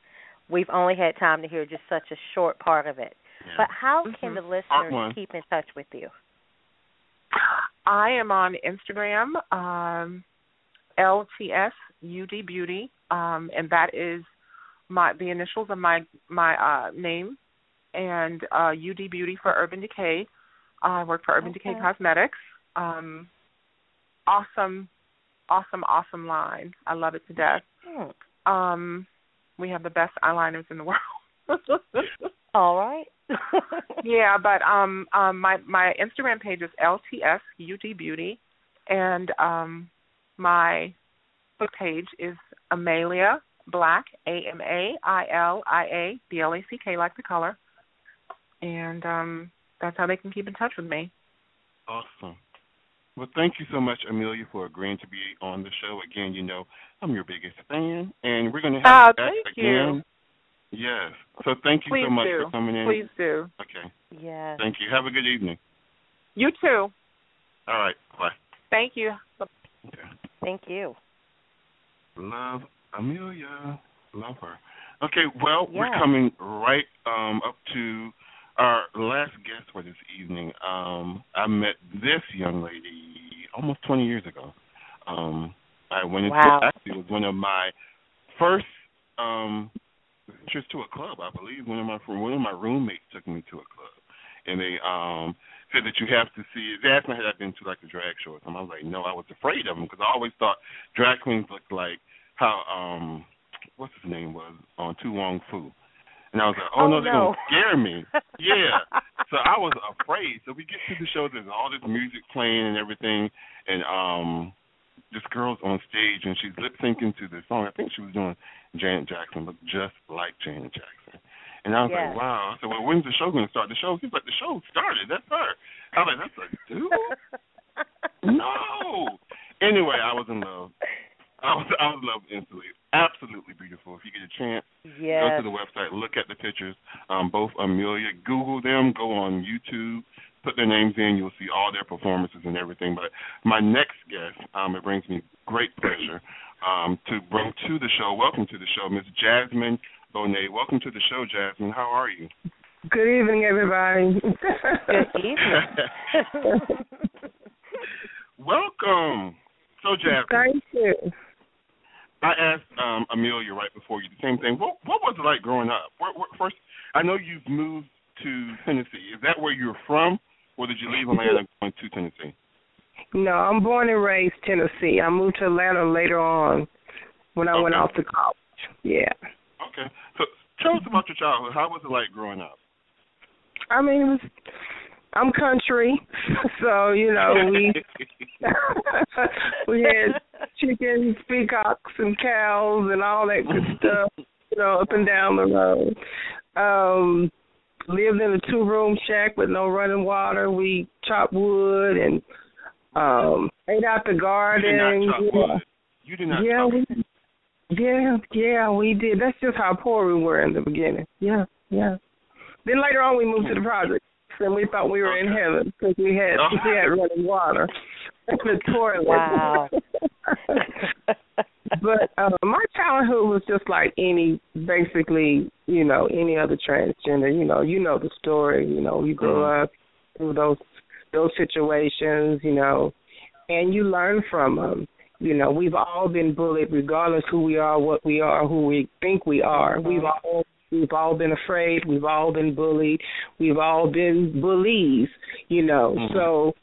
We've only had time to hear just such a short part of it. Yeah. But how Mhm. can the listeners keep in touch with you? I am on Instagram, um, LTSUD Beauty, um, and that is my the initials of my my uh, name, and uh, UD Beauty for Urban Decay. I work for Urban Decay Cosmetics. Um, awesome, awesome, awesome line. I love it to death. Hmm. Um, we have the best eyeliners in the world. All right. yeah, but um um my my Instagram page is LTSUD Beauty and um my book page is Amelia Black A M A I L I A B L A C K like the color. And um that's how they can keep in touch with me. Awesome. Well, thank you so much, Amelia, for agreeing to be on the show. Again, you know I'm your biggest fan, and we're going to have Oh, you back thank again. you. Yes. So thank you Please so much do. for coming in. Please do. Okay. yes. Thank you. Have a good evening. You too. All right. Bye. Thank you. Okay. Thank you. Love Amelia. Love her. Okay, well, we're coming right um, up to our last guest for this evening. Um, I met this young lady almost 20 years ago. Um, I went into Wow. actually it was one of my first um, ventures to a club. I believe one of my one of my roommates took me to a club, and they um, said that you have to see. They asked me had I been to like a drag show or something. I was like, no, I was afraid of them because I always thought drag queens looked like how um, what's his name was on To Wong Foo. And I was like, oh, Oh, no, they're no. gonna scare me. yeah. So I was afraid. So we get to the show. There's all this music playing and everything, and um, this girl's on stage and she's lip syncing to the song. I think she was doing Janet Jackson, looked just like Janet Jackson. And I was Yes. like, wow. I said, well, when's the show going to start? The show, he's like, the show started. That's her. I was like, that's a dude? no. Anyway, I was in love. I was I was in love instantly. Absolutely beautiful. If you get a chance, yes. go to the website, look at the pictures. Um, both Amelia, Google them, go on YouTube, put their names in. You'll see all their performances and everything. But my next guest, um, it brings me great pleasure um, to bring to the show. Welcome to the show, Miss Jasmine Bonet. Welcome to the show, Jasmine. How are you? Good evening, everybody. Good evening. Welcome. So, Jasmine, Thank you. I asked um, Amelia right before you the same thing. What what was it like growing up? Where, where, first, I know you've moved to Tennessee. Is that where you're from, or did you leave Atlanta going to Tennessee? No, I'm born and raised Tennessee. I moved to Atlanta later on when I went Okay. off to college. Yeah. Okay. So tell us about your childhood. How was it like growing up? I mean, it was. I'm country, so you know we we had chickens, peacocks, and cows, and all that good stuff. You know, up and down the road. Um, lived in a two room shack with no running water. We chopped wood and um ate out the you did garden. not chop you wood. You did not Yeah, chop we, yeah, yeah, we did. That's just how poor we were in the beginning. Yeah, yeah. Then later on, we moved to the project, and we thought we were in heaven because we had Oh. we had running water and the toilet. Wow. but uh, my childhood was just like any, basically, you know, any other transgender. You know, you know the story. You know, you grew Mhm. up through those those situations. You know, and you learn from them. You know, we've all been bullied, regardless who we are, what we are, who we think we are. We've all we've all been afraid. We've all been bullied. We've all been bullies. You know, Mhm. so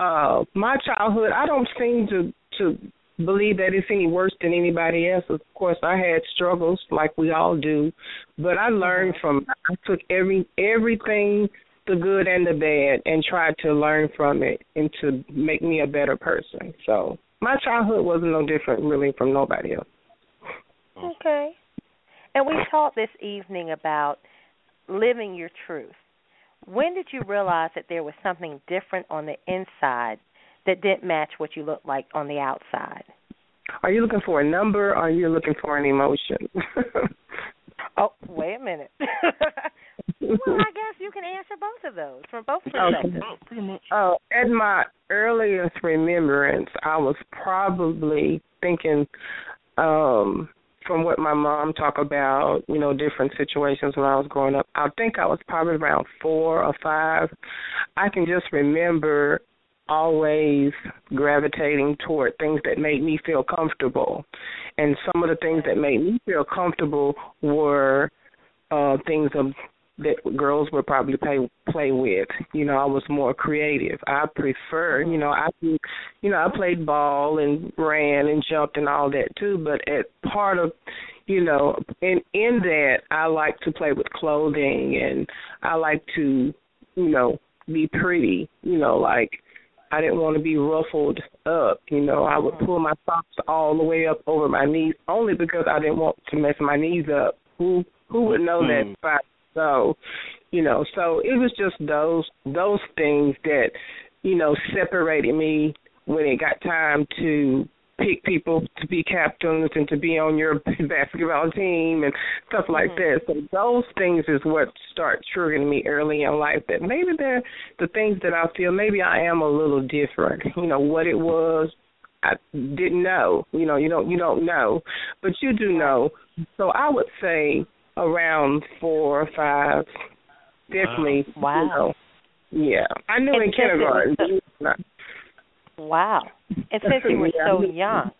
uh my childhood, I don't seem to to believe that it's any worse than anybody else. Of course, I had struggles like we all do, but I learned from. I took every everything, the good and the bad, and tried to learn from it and to make me a better person. So my childhood wasn't no different really from nobody else. Okay. And we talked this evening about living your truth. when did you realize that there was something different on the inside that didn't match what you looked like on the outside? Are you looking for a number or are you looking for an emotion? oh, wait a minute. well, I guess you can answer both of those from both perspectives. Okay. Uh, at my earliest remembrance, I was probably thinking um from what my mom talked about, you know, different situations when I was growing up. I think I was probably around four or five. I can just remember always gravitating toward things that made me feel comfortable. And some of the things that made me feel comfortable were uh things of that girls would probably play play with. You know, I was more creative. I prefer, you know, I you know, I played ball and ran and jumped and all that too, but at part of you know, in in that I like to play with clothing and I like to, you know, be pretty, you know, like I didn't want to be ruffled up, you know. I would pull my socks all the way up over my knees only because I didn't want to mess my knees up. Who who would know that hmm. if I so, you know, so it was just those those things that, you know, separated me when it got time to pick people to be captains and to be on your basketball team and stuff like mm-hmm. that. So those things is what start triggering me early in life that maybe they're the things that I feel maybe I am a little different. You know, what it was I didn't know. You know, you don't you don't know. But you do know. So I would say around four or five. Definitely. Wow. You know, yeah. I knew And in since it was kindergarten. Wow. And since you were so young.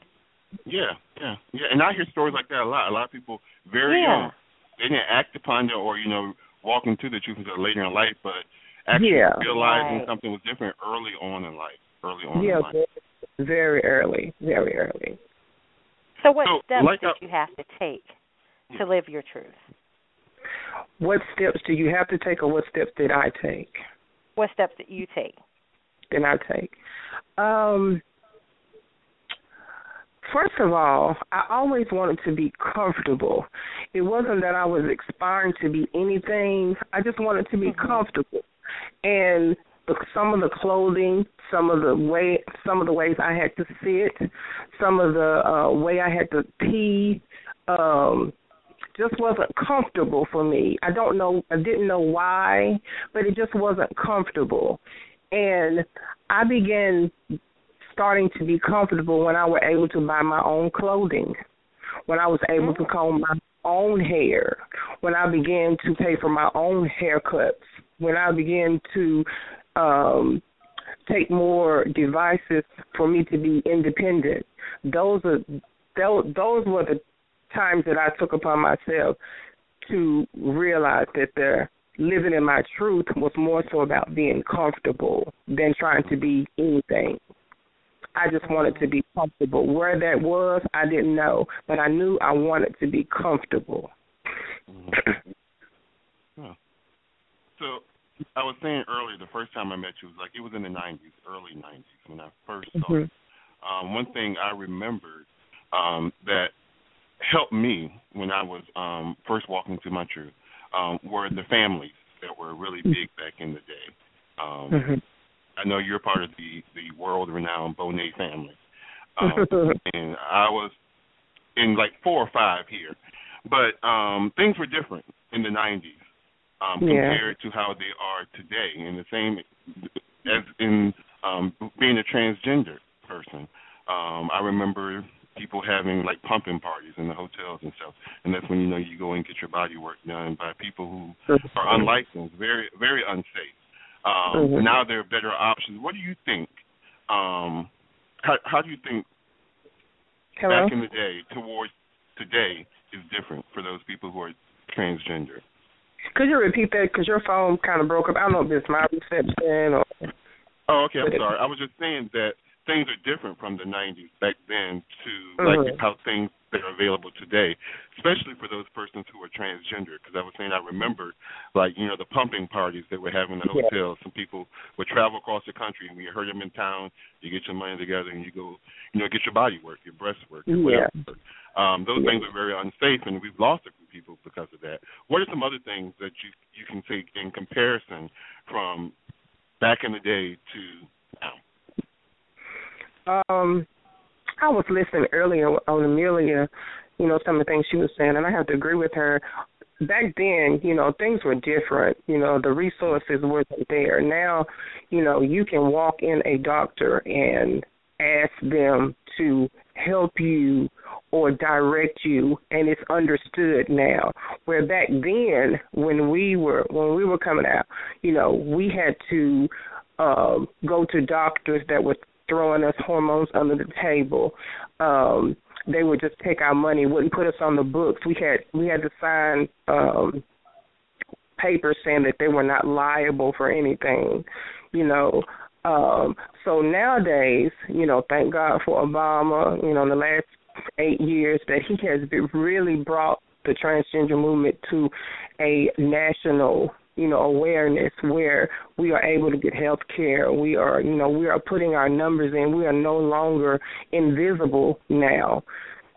Yeah, yeah, yeah. And I hear stories like that a lot. A lot of people very Yeah. young, they didn't act upon it or you know walk into the truth until later in life, but actually Yeah. realizing Right. something was different early on in life. Early on Yeah, in life. very, very early. Very early. So what So, steps like did I- you have to take to live your truth? What steps do you have to take, or what steps did I take? What steps did you take? Did I take? Um, first of all, I always wanted to be comfortable. It wasn't that I was aspiring to be anything. I just wanted to be comfortable, and the, some of the clothing, some of the way, some of the ways I had to sit, some of the uh, way I had to pee. Um, just wasn't comfortable for me. I don't know I didn't know why, but it just wasn't comfortable. And I began starting to be comfortable when I were able to buy my own clothing, when I was able to comb my own hair, when I began to pay for my own haircuts, when I began to um take more devices for me to be independent. Those are those, those were the times that I took upon myself to realize that the living in my truth was more so about being comfortable than trying to be anything. I just wanted to be comfortable. Where that was, I didn't know, but I knew I wanted to be comfortable. Huh. So I was saying earlier, the first time I met you was like it was in the '90s, early '90s when I first saw you. Um, one thing I remembered um, that helped me when I was um, first walking to my truth um, were the families that were really big back in the day. Um, Mhm. I know you're part of the the world renowned Bonet family, um, and I was in like four or five here, but um, things were different in the '90s um, Yeah. compared to how they are today. And the same as in um, being a transgender person, um, I remember people having like pumping parties in the hotels and stuff, and that's when you know you go and get your body work done by people who are unlicensed, very very unsafe. Um, Mhm. Now there are better options. What do you think? Um, how, how do you think Hello? back in the day towards today is different for those people who are transgender? Could you repeat that? Because your phone kind of broke up. I don't know if it's my reception or. Oh, okay. I'm sorry. I was just saying that things are different from the '90s back then to like Mhm. how things that are available today, especially for those persons who are transgender. Because I was saying I remember, like you know, the pumping parties that we're having in the Yeah. hotels. Some people would travel across the country, and when you heard them in town, you get your money together and you go, you know, get your body work, your breast work, or Yeah. whatever. Um, those things are very unsafe, and we've lost a few people because of that. What are some other things that you you can take in comparison from back in the day to? Um, I was listening earlier on Amelia, you know, some of the things she was saying, and I have to agree with her. Back then, you know, things were different. You know, the resources weren't there. Now, you know, you can walk in a doctor and ask them to help you or direct you and it's understood now where back then when we were when we were coming out you know we had to um go to doctors that were throwing us hormones under the table. Um they would just take our money wouldn't put us on the books. We had we had to sign um papers saying that they were not liable for anything you know. Um, so nowadays, you know, thank God for Obama, you know, in the last eight years that he has been really brought the transgender movement to a national you know awareness where we are able to get health care we are you know we are putting our numbers in we are no longer invisible now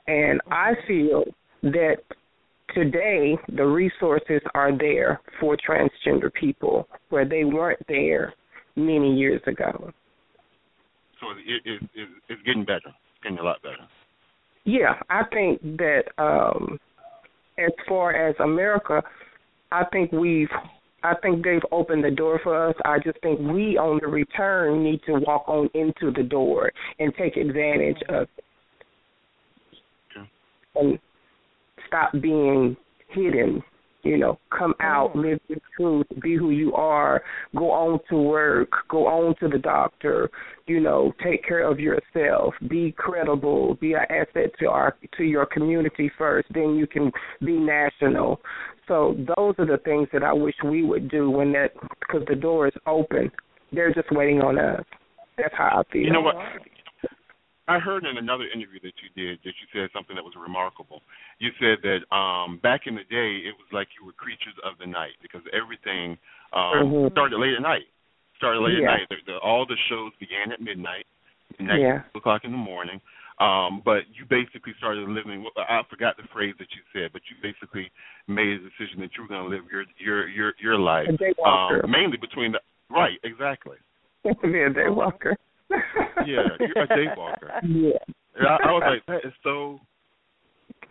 and i feel that today the resources are there for transgender people where they weren't there many years ago. So it, it, it, it's getting better. It's getting a lot better. Yeah, I think that um as far as America, I think we've I think they've opened the door for us. I just think we on the return need to walk on into the door and take advantage of it. Okay. And stop being hidden you know, come out, mm-hmm. live your truth, be who you are, go on to work, go on to the doctor, you know, take care of yourself, be credible, be an asset to our to your community first, then you can be national. So those are the things that I wish we would do when that because the door is open. They're just waiting on us. That's how I feel. You know what? I heard in another interview that you did that you said something that was remarkable. You said that um back in the day it was like you were creatures of the night because everything um Mhm. started late at night. Started late Yeah. at night. The, the, all the shows began at midnight, midnight Yeah. two o'clock in the morning. Um, but you basically started living. I forgot the phrase that you said, but you basically made a decision that you were going to live your your your your life, daywalker. um, mainly between the right, exactly. be a day walker. Yeah, you're a daywalker. Yeah. And I, I was like, that is so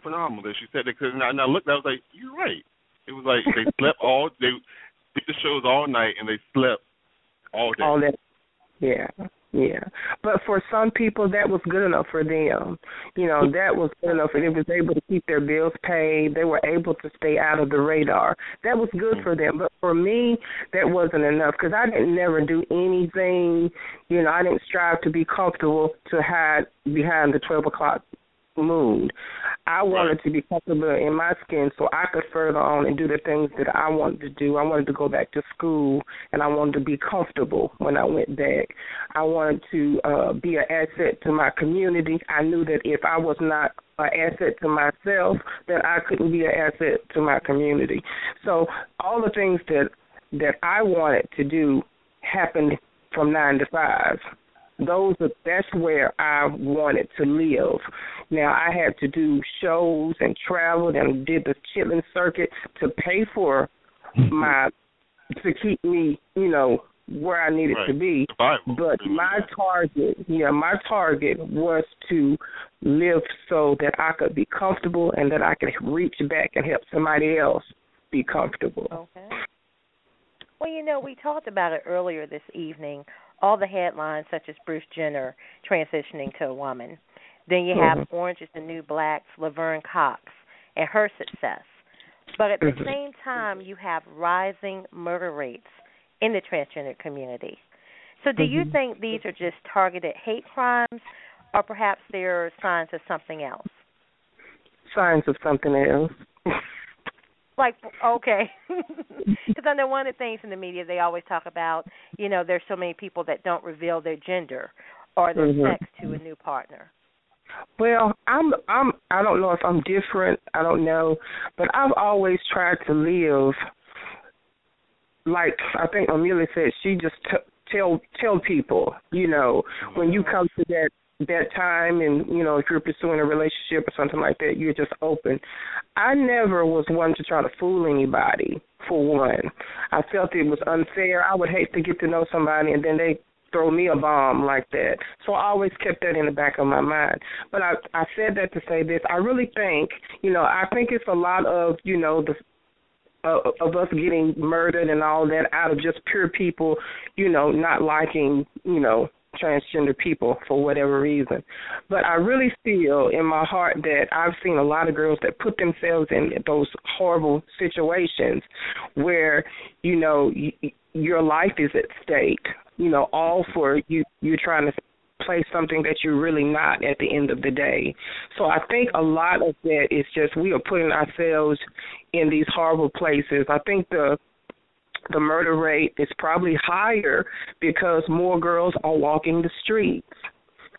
phenomenal that she said that. Because now, now look, I was like, you're right. It was like they slept all they did the shows all night and they slept all day. all that yeah yeah. But for some people that was good enough for them. You know that was good enough and they was able to keep their bills paid. They were able to stay out of the radar. That was good for them. But for me that wasn't enough because i didn't never do anything. You know i didn't strive to be comfortable to hide behind the twelve o'clock moon. I wanted to be comfortable in my skin so I could further on and do the things that I wanted to do. I wanted to go back to school and I wanted to be comfortable when I went back. I wanted to uh be an asset to my community. I knew that if I was not an asset to myself, that I couldn't be an asset to my community. So all the things that that I wanted to do happened from nine to five those are that's where I wanted to live. Now I had to do shows and traveled and did the chitlin circuit to pay for my to keep me, you know, where I needed to be. Survival. But my target, yeah, my target was to live so that I could be comfortable and that I could reach back and help somebody else be comfortable. Okay. Well, you know, we talked about it earlier this evening. All the headlines, such as Bruce Jenner transitioning to a woman. Then you have Mhm. Orange is the New Black's Laverne Cox and her success. But at the Mhm. same time, you have rising murder rates in the transgender community. So, do you Mhm. think these are just targeted hate crimes, or perhaps they're signs of something else? Signs of something else. Like okay, because I know one of the things in the media they always talk about, you know, there's so many people that don't reveal their gender or their Mhm. sex to a new partner. Well, I'm I'm I don't know if I'm different, I don't know, but I've always tried to live like I think Amelia said she just t- tell tell people, you know, when you come to that that time and you know if you're pursuing a relationship or something like that you're just open. I never was one to try to fool anybody for one. I felt it was unfair. I would hate to get to know somebody and then they throw me a bomb like that. So i always kept that in the back of my mind. But i i said that to say this. I really think you know i think it's a lot of you know the uh, of us getting murdered and all that out of just pure people, you know, not liking, you know, transgender people for whatever reason. But I really feel in my heart that I've seen a lot of girls that put themselves in those horrible situations where, you know, y- your life is at stake. You know, all for you you're trying to play something that you're really not at the end of the day. So I think a lot of that is just we are putting ourselves in these horrible places. I think the the murder rate is probably higher because more girls are walking the streets.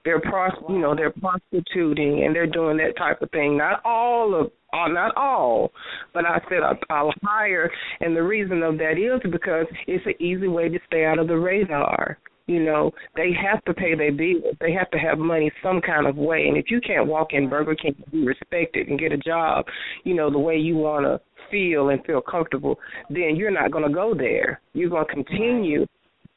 They're pros, you know, they're prostituting and they're doing that type of thing. Not all of, uh, not all, but I said a, a higher, and the reason of that is because it's an easy way to stay out of the radar. You know, they have to pay their bills. They have to have money some kind of way. And if you can't walk in Burger King and be respected and get a job, you know, the way you want to feel and feel comfortable, then you're not going to go there. You're going to continue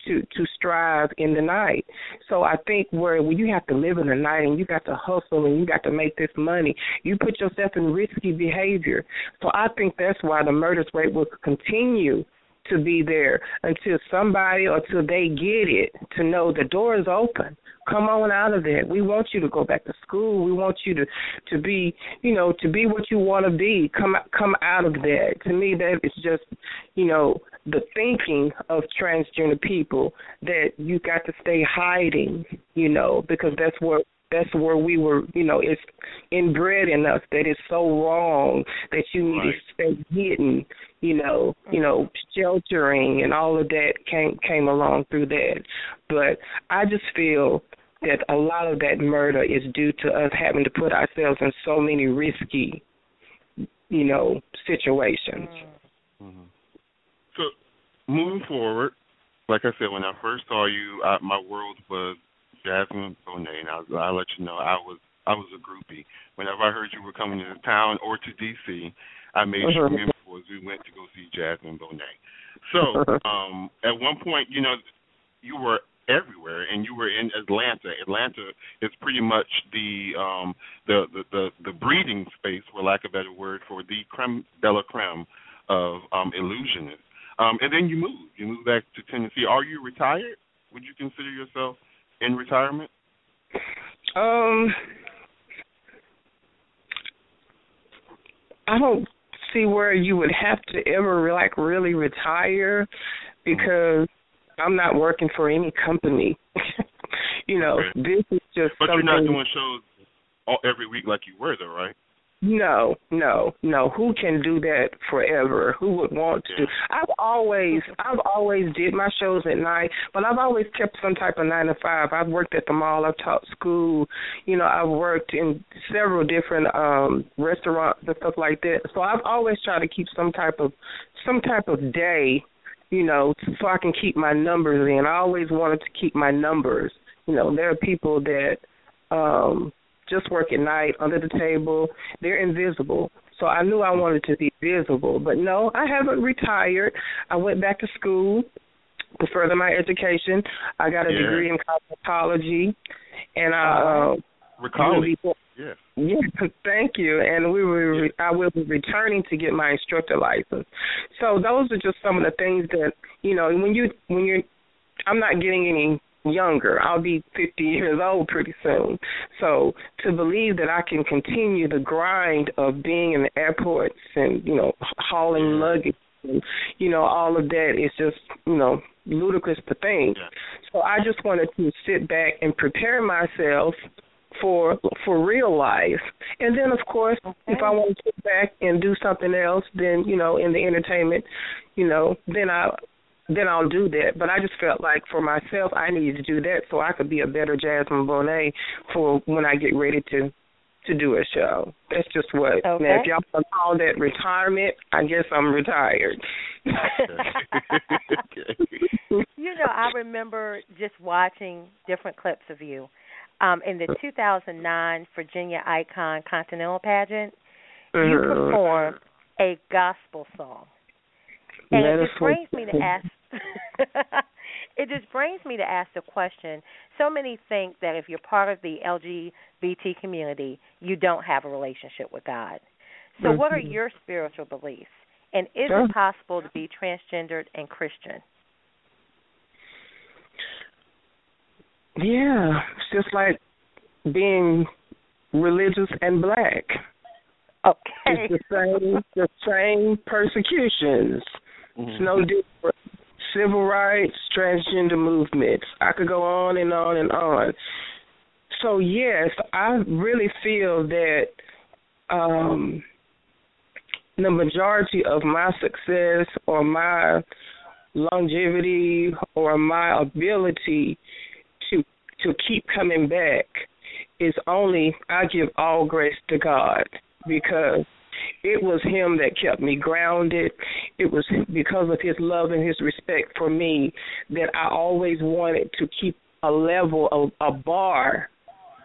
to to strive in the night. So I think where when you have to live in the night and you got to hustle and you got to make this money, you put yourself in risky behavior. So I think that's why the murder rate will continue to be there until somebody or till they get it to know the door is open. Come on out of there. We want you to go back to school. We want you to to be, you know, to be what you want to be. Come come out of that. To me, that is just, you know, the thinking of transgender people that you got to stay hiding, you know, because that's where that's where we were, you know, it's inbred in us that it's so wrong that you need Right. to stay hidden, you know, you know, mm-hmm. sheltering and all of that came came along through that. But I just feel that a lot of that murder is due to us having to put ourselves in so many risky, you know, situations. Mm-hmm. Mm-hmm. So, moving forward, like I said, when I first saw you, I, my world was Jasmine Bonet, and I, I let you know I was I was a groupie. Whenever I heard you were coming to town or to DC, I made sure me and we went to go see Jasmine Bonet. So, um, at one point, you know, you were everywhere, and you were in Atlanta. Atlanta is pretty much the um, the, the the the breeding space, for lack of a better word, for the creme de la creme of um, illusionists. Um, and then you moved. You moved back to Tennessee. Are you retired? Would you consider yourself in retirement? Um, I don't see where you would have to ever like really retire because I'm not working for any company. you know, Okay. this is just But you're not doing shows all, every week like you were, though, right? No, no, no. Who can do that forever? Who would want to? I've always, I've always did my shows at night, but I've always kept some type of nine to five. I've worked at the mall. I've taught school. You know, I've worked in several different um restaurants and stuff like that. So I've always tried to keep some type of, some type of day, you know, so I can keep my numbers in. I always wanted to keep my numbers. You know, there are people that um just work at night under the table. They're invisible. So I knew I wanted to be visible. But no, I haven't retired. I went back to school to further my education. I got a Yeah. degree in cosmetology and I uh Recalling. Yeah. yeah, thank you. And we will. Re- I will be returning to get my instructor license. So those are just some of the things that you know. When you when you're, I'm not getting any younger. I'll be 50 years old pretty soon. So to believe that I can continue the grind of being in the airports and you know hauling luggage and you know all of that is just you know ludicrous to think. So I just wanted to sit back and prepare myself for for real life. And then of course if I want to sit back and do something else then, you know, in the entertainment, you know, then I then I'll do that. But I just felt like for myself I needed to do that so I could be a better Jasmine Bonet for when I get ready to to do a show. That's just what. Now, Okay. if y'all want to call that retirement, I guess I'm retired. you know, I remember just watching different clips of you. Um, in the 2009 Virginia Icon Continental Pageant, you Mhm. performed a gospel song. And That it is just so brings me to ask it just brings me to ask the question. So many think that if you're part of the LGBT community, you don't have a relationship with God. So what are Mhm. your spiritual beliefs? And is Sure. it possible to be transgendered and Christian? Yeah, it's just like being religious and black. Okay. It's the same the same persecutions. It's no different. Civil rights, transgender movements. I could go on and on and on. So yes, I really feel that um the majority of my success or my longevity or my ability to to keep coming back is only I give all grace to God because it was him that kept me grounded. It was because of his love and his respect for me that I always wanted to keep a level of a bar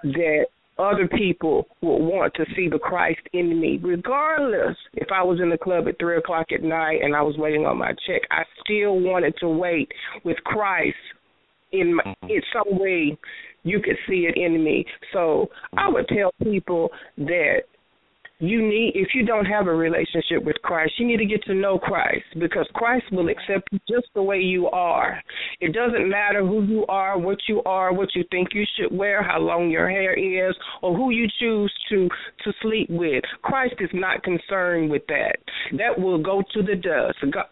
that other people would want to see the Christ in me, regardless if I was in the club at three o'clock at night and I was waiting on my check. I still wanted to wait with Christ in my, mm-hmm. in some way you could see it in me. So I would tell people that you need if you don't have a relationship with Christ, you need to get to know Christ because Christ will accept you just the way you are. It doesn't matter who you are, what you are, what you think you should wear, how long your hair is, or who you choose to to sleep with. Christ is not concerned with that. That will go to the dust. God,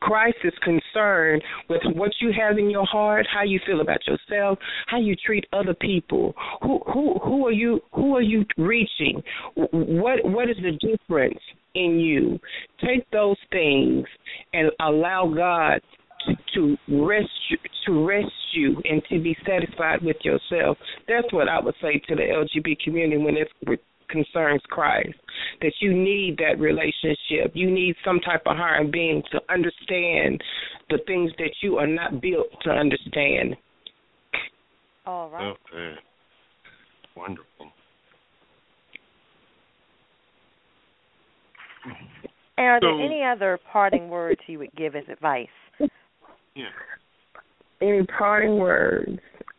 Christ is concerned with what you have in your heart, how you feel about yourself, how you treat other people. Who who who are you who are you reaching? What what is the difference in you? Take those things and allow God to, to rest you, to rest you and to be satisfied with yourself. That's what I would say to the LGBT community when it concerns Christ. That you need that relationship. You need some type of higher being to understand the things that you are not built to understand. All right. Okay. Eh, wonderful. And are there any other parting words you would give as advice? Yeah. Any parting words?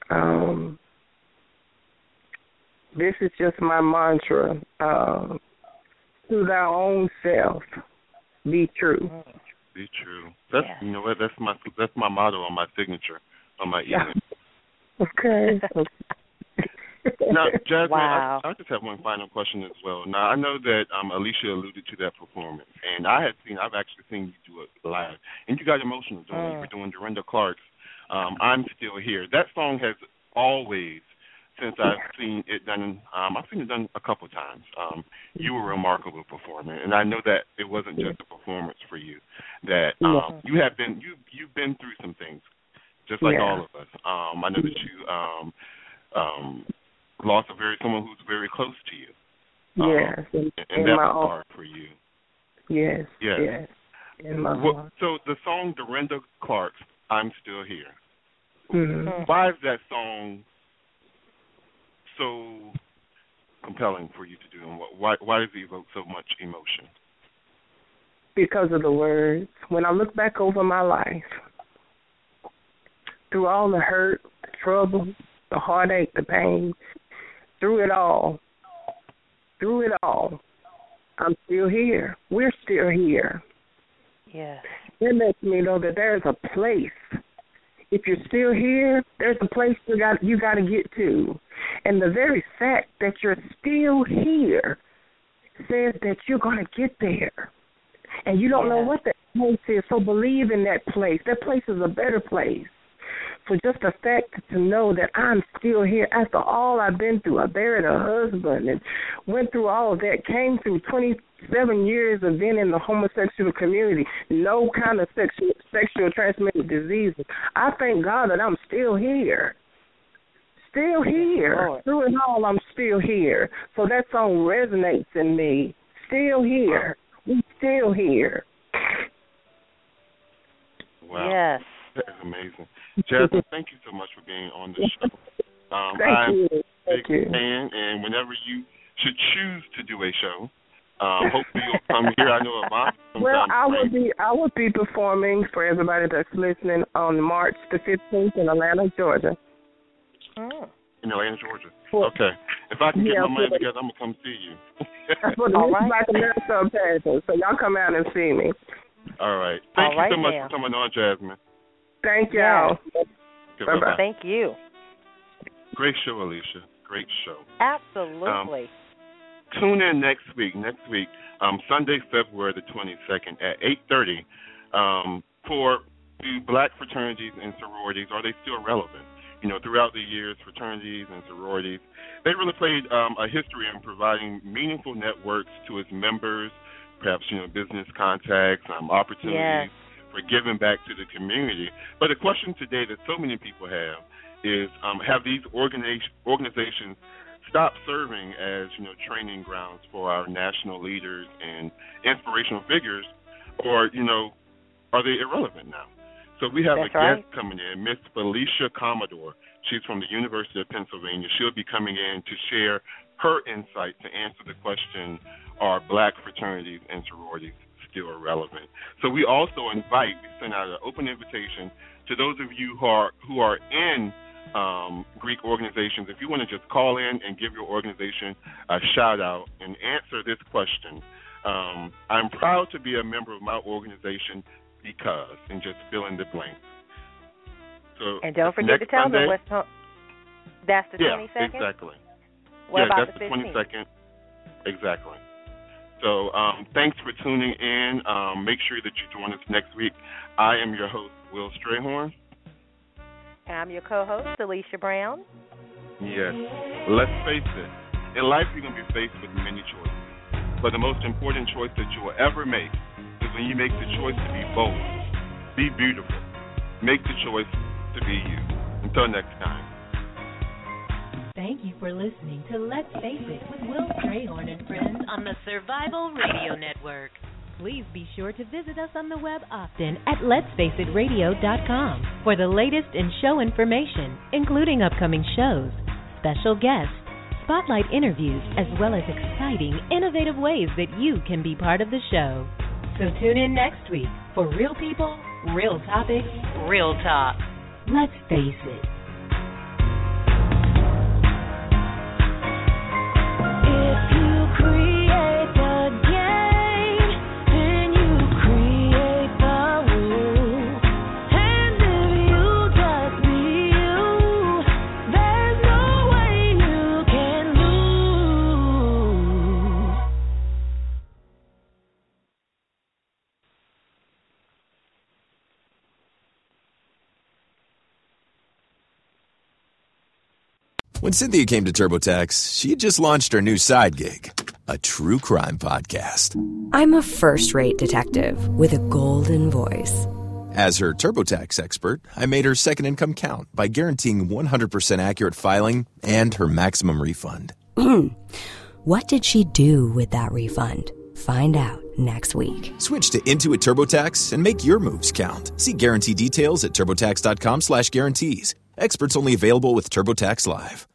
Um, this is just my mantra. Uh, to thy own self, be true. Be true. That's you know what that's my that's my motto on my signature on my Yeah. email. Okay. Now, Jasmine, Wow. I, I just have one final question as well. Now, I know that um, Alicia alluded to that performance, and I had seen, I've actually seen you do it live, and you got emotional doing it. You Mm. were doing Dorinda Clark's um, "I'm Still Here." That song has always, since I've seen it done, um, I've seen it done a couple times. Um, you were a remarkable performer, and I know that it wasn't just a performance for you. That um, you have been, you you've been through some things, just like Yeah. all of us. Um, I know that you um, um, lost a very someone who's very close to you. Um, Yes, in, and in that my was own. hard for you. Yes, Yes. yes, in my What- heart. so the song Dorinda Clark's "I'm Still Here." Mhm. Why is that song so compelling for you to do, and why why does it evoke so much emotion? because of the words. When I look back over my life, through all the hurt, the trouble, the heartache, the pain, through it all, through it all, I'm still here. We're still here. Yes. It lets me know that there's a place. If you're still here, there's a place you got you got to get to, and the very fact that you're still here says that you're going to get there, and you don't know what that place is. So believe in that place. That place is a better place. For just the fact to know that I'm still here after all I've been through. I buried a husband and went through all of that. Came through 27 years of being in the homosexual community. No kind of sexual sexual transmitted diseases. I thank God that I'm still here. Still here. Lord. Through it all, I'm still here. So that song resonates in me. Still here. We still here. Wow. Yes. That is amazing. Jasmine, thank you so much for being on the show. Um, Thank I'm you. a big you. fan, and whenever you should choose to do a show, um, hopefully you'll come here. I know Avant comes Well, I will Frank- be I will be performing for everybody that's listening on March the fifteenth in Atlanta, Georgia. Oh. in Atlanta, Georgia. For- Okay. If I can get Yeah, my money for together, I'm gonna come see you. For the Miss Black America pageant. So y'all come out and see me. All right. Thank All right you so much now. for coming on, Jasmine. Thank y'all. Goodbye. Thank you. Great show, Alicia. Great show. Absolutely. Tune in next week. Next week, um, Sunday, February the 22nd at 8:30, um, for the black fraternities and sororities. Are they still relevant? You know, throughout the years, fraternities and sororities, they really played um, a history in providing meaningful networks to its members, perhaps you know, business contacts, um, opportunities for giving back to the community. But the question today that so many people have is, um, have these organi- organizations stopped serving as you know training grounds for our national leaders and inspirational figures, or you know, are they irrelevant now? So we have That's a right. guest coming in, Miss Felicia Commodore. She's from the University of Pennsylvania. She'll be coming in to share her insight to answer the question: Are black fraternities and sororities still relevant? So we also invite, we send out an open invitation to those of you who are who are in um, Greek organizations. If you want to just call in and give your organization a shout out and answer this question, um, I'm proud to be a member of my organization because, and just fill in the blank. So And don't forget to tell Sunday, them what's that's the yeah, 22nd. exactly. What yeah, about that's the the 22nd. Exactly. So um, thanks for tuning in. Um, make sure that you join us next week. I am your host, Will Strayhorn. And I'm your co-host, Alicia Brown. Yes. Let's face it. In life, you're going to be faced with many choices. But the most important choice that you will ever make is when you make the choice to be bold, be beautiful, make the choice to be you. Until next time. Thank you for listening to Let's Face It with Will Strayhorn and friends on the Survival Radio Network. Please be sure to visit us on the web often at letsfaceitradio.com for the latest in show information, including upcoming shows, special guests, spotlight interviews, as well as exciting, innovative ways that you can be part of the show. So tune in next week for real people, real topics, real talk. Let's face it. If When Cynthia came to TurboTax, she had just launched her new side gig, a true crime podcast. I'm a first rate detective with a golden voice. As her TurboTax expert, I made her second income count by guaranteeing 100% accurate filing and her maximum refund. what did she do with that refund? Find out next week. Switch to Intuit TurboTax and make your moves count. See guarantee details at turbotax.com slash guarantees. Experts only available with TurboTax Live.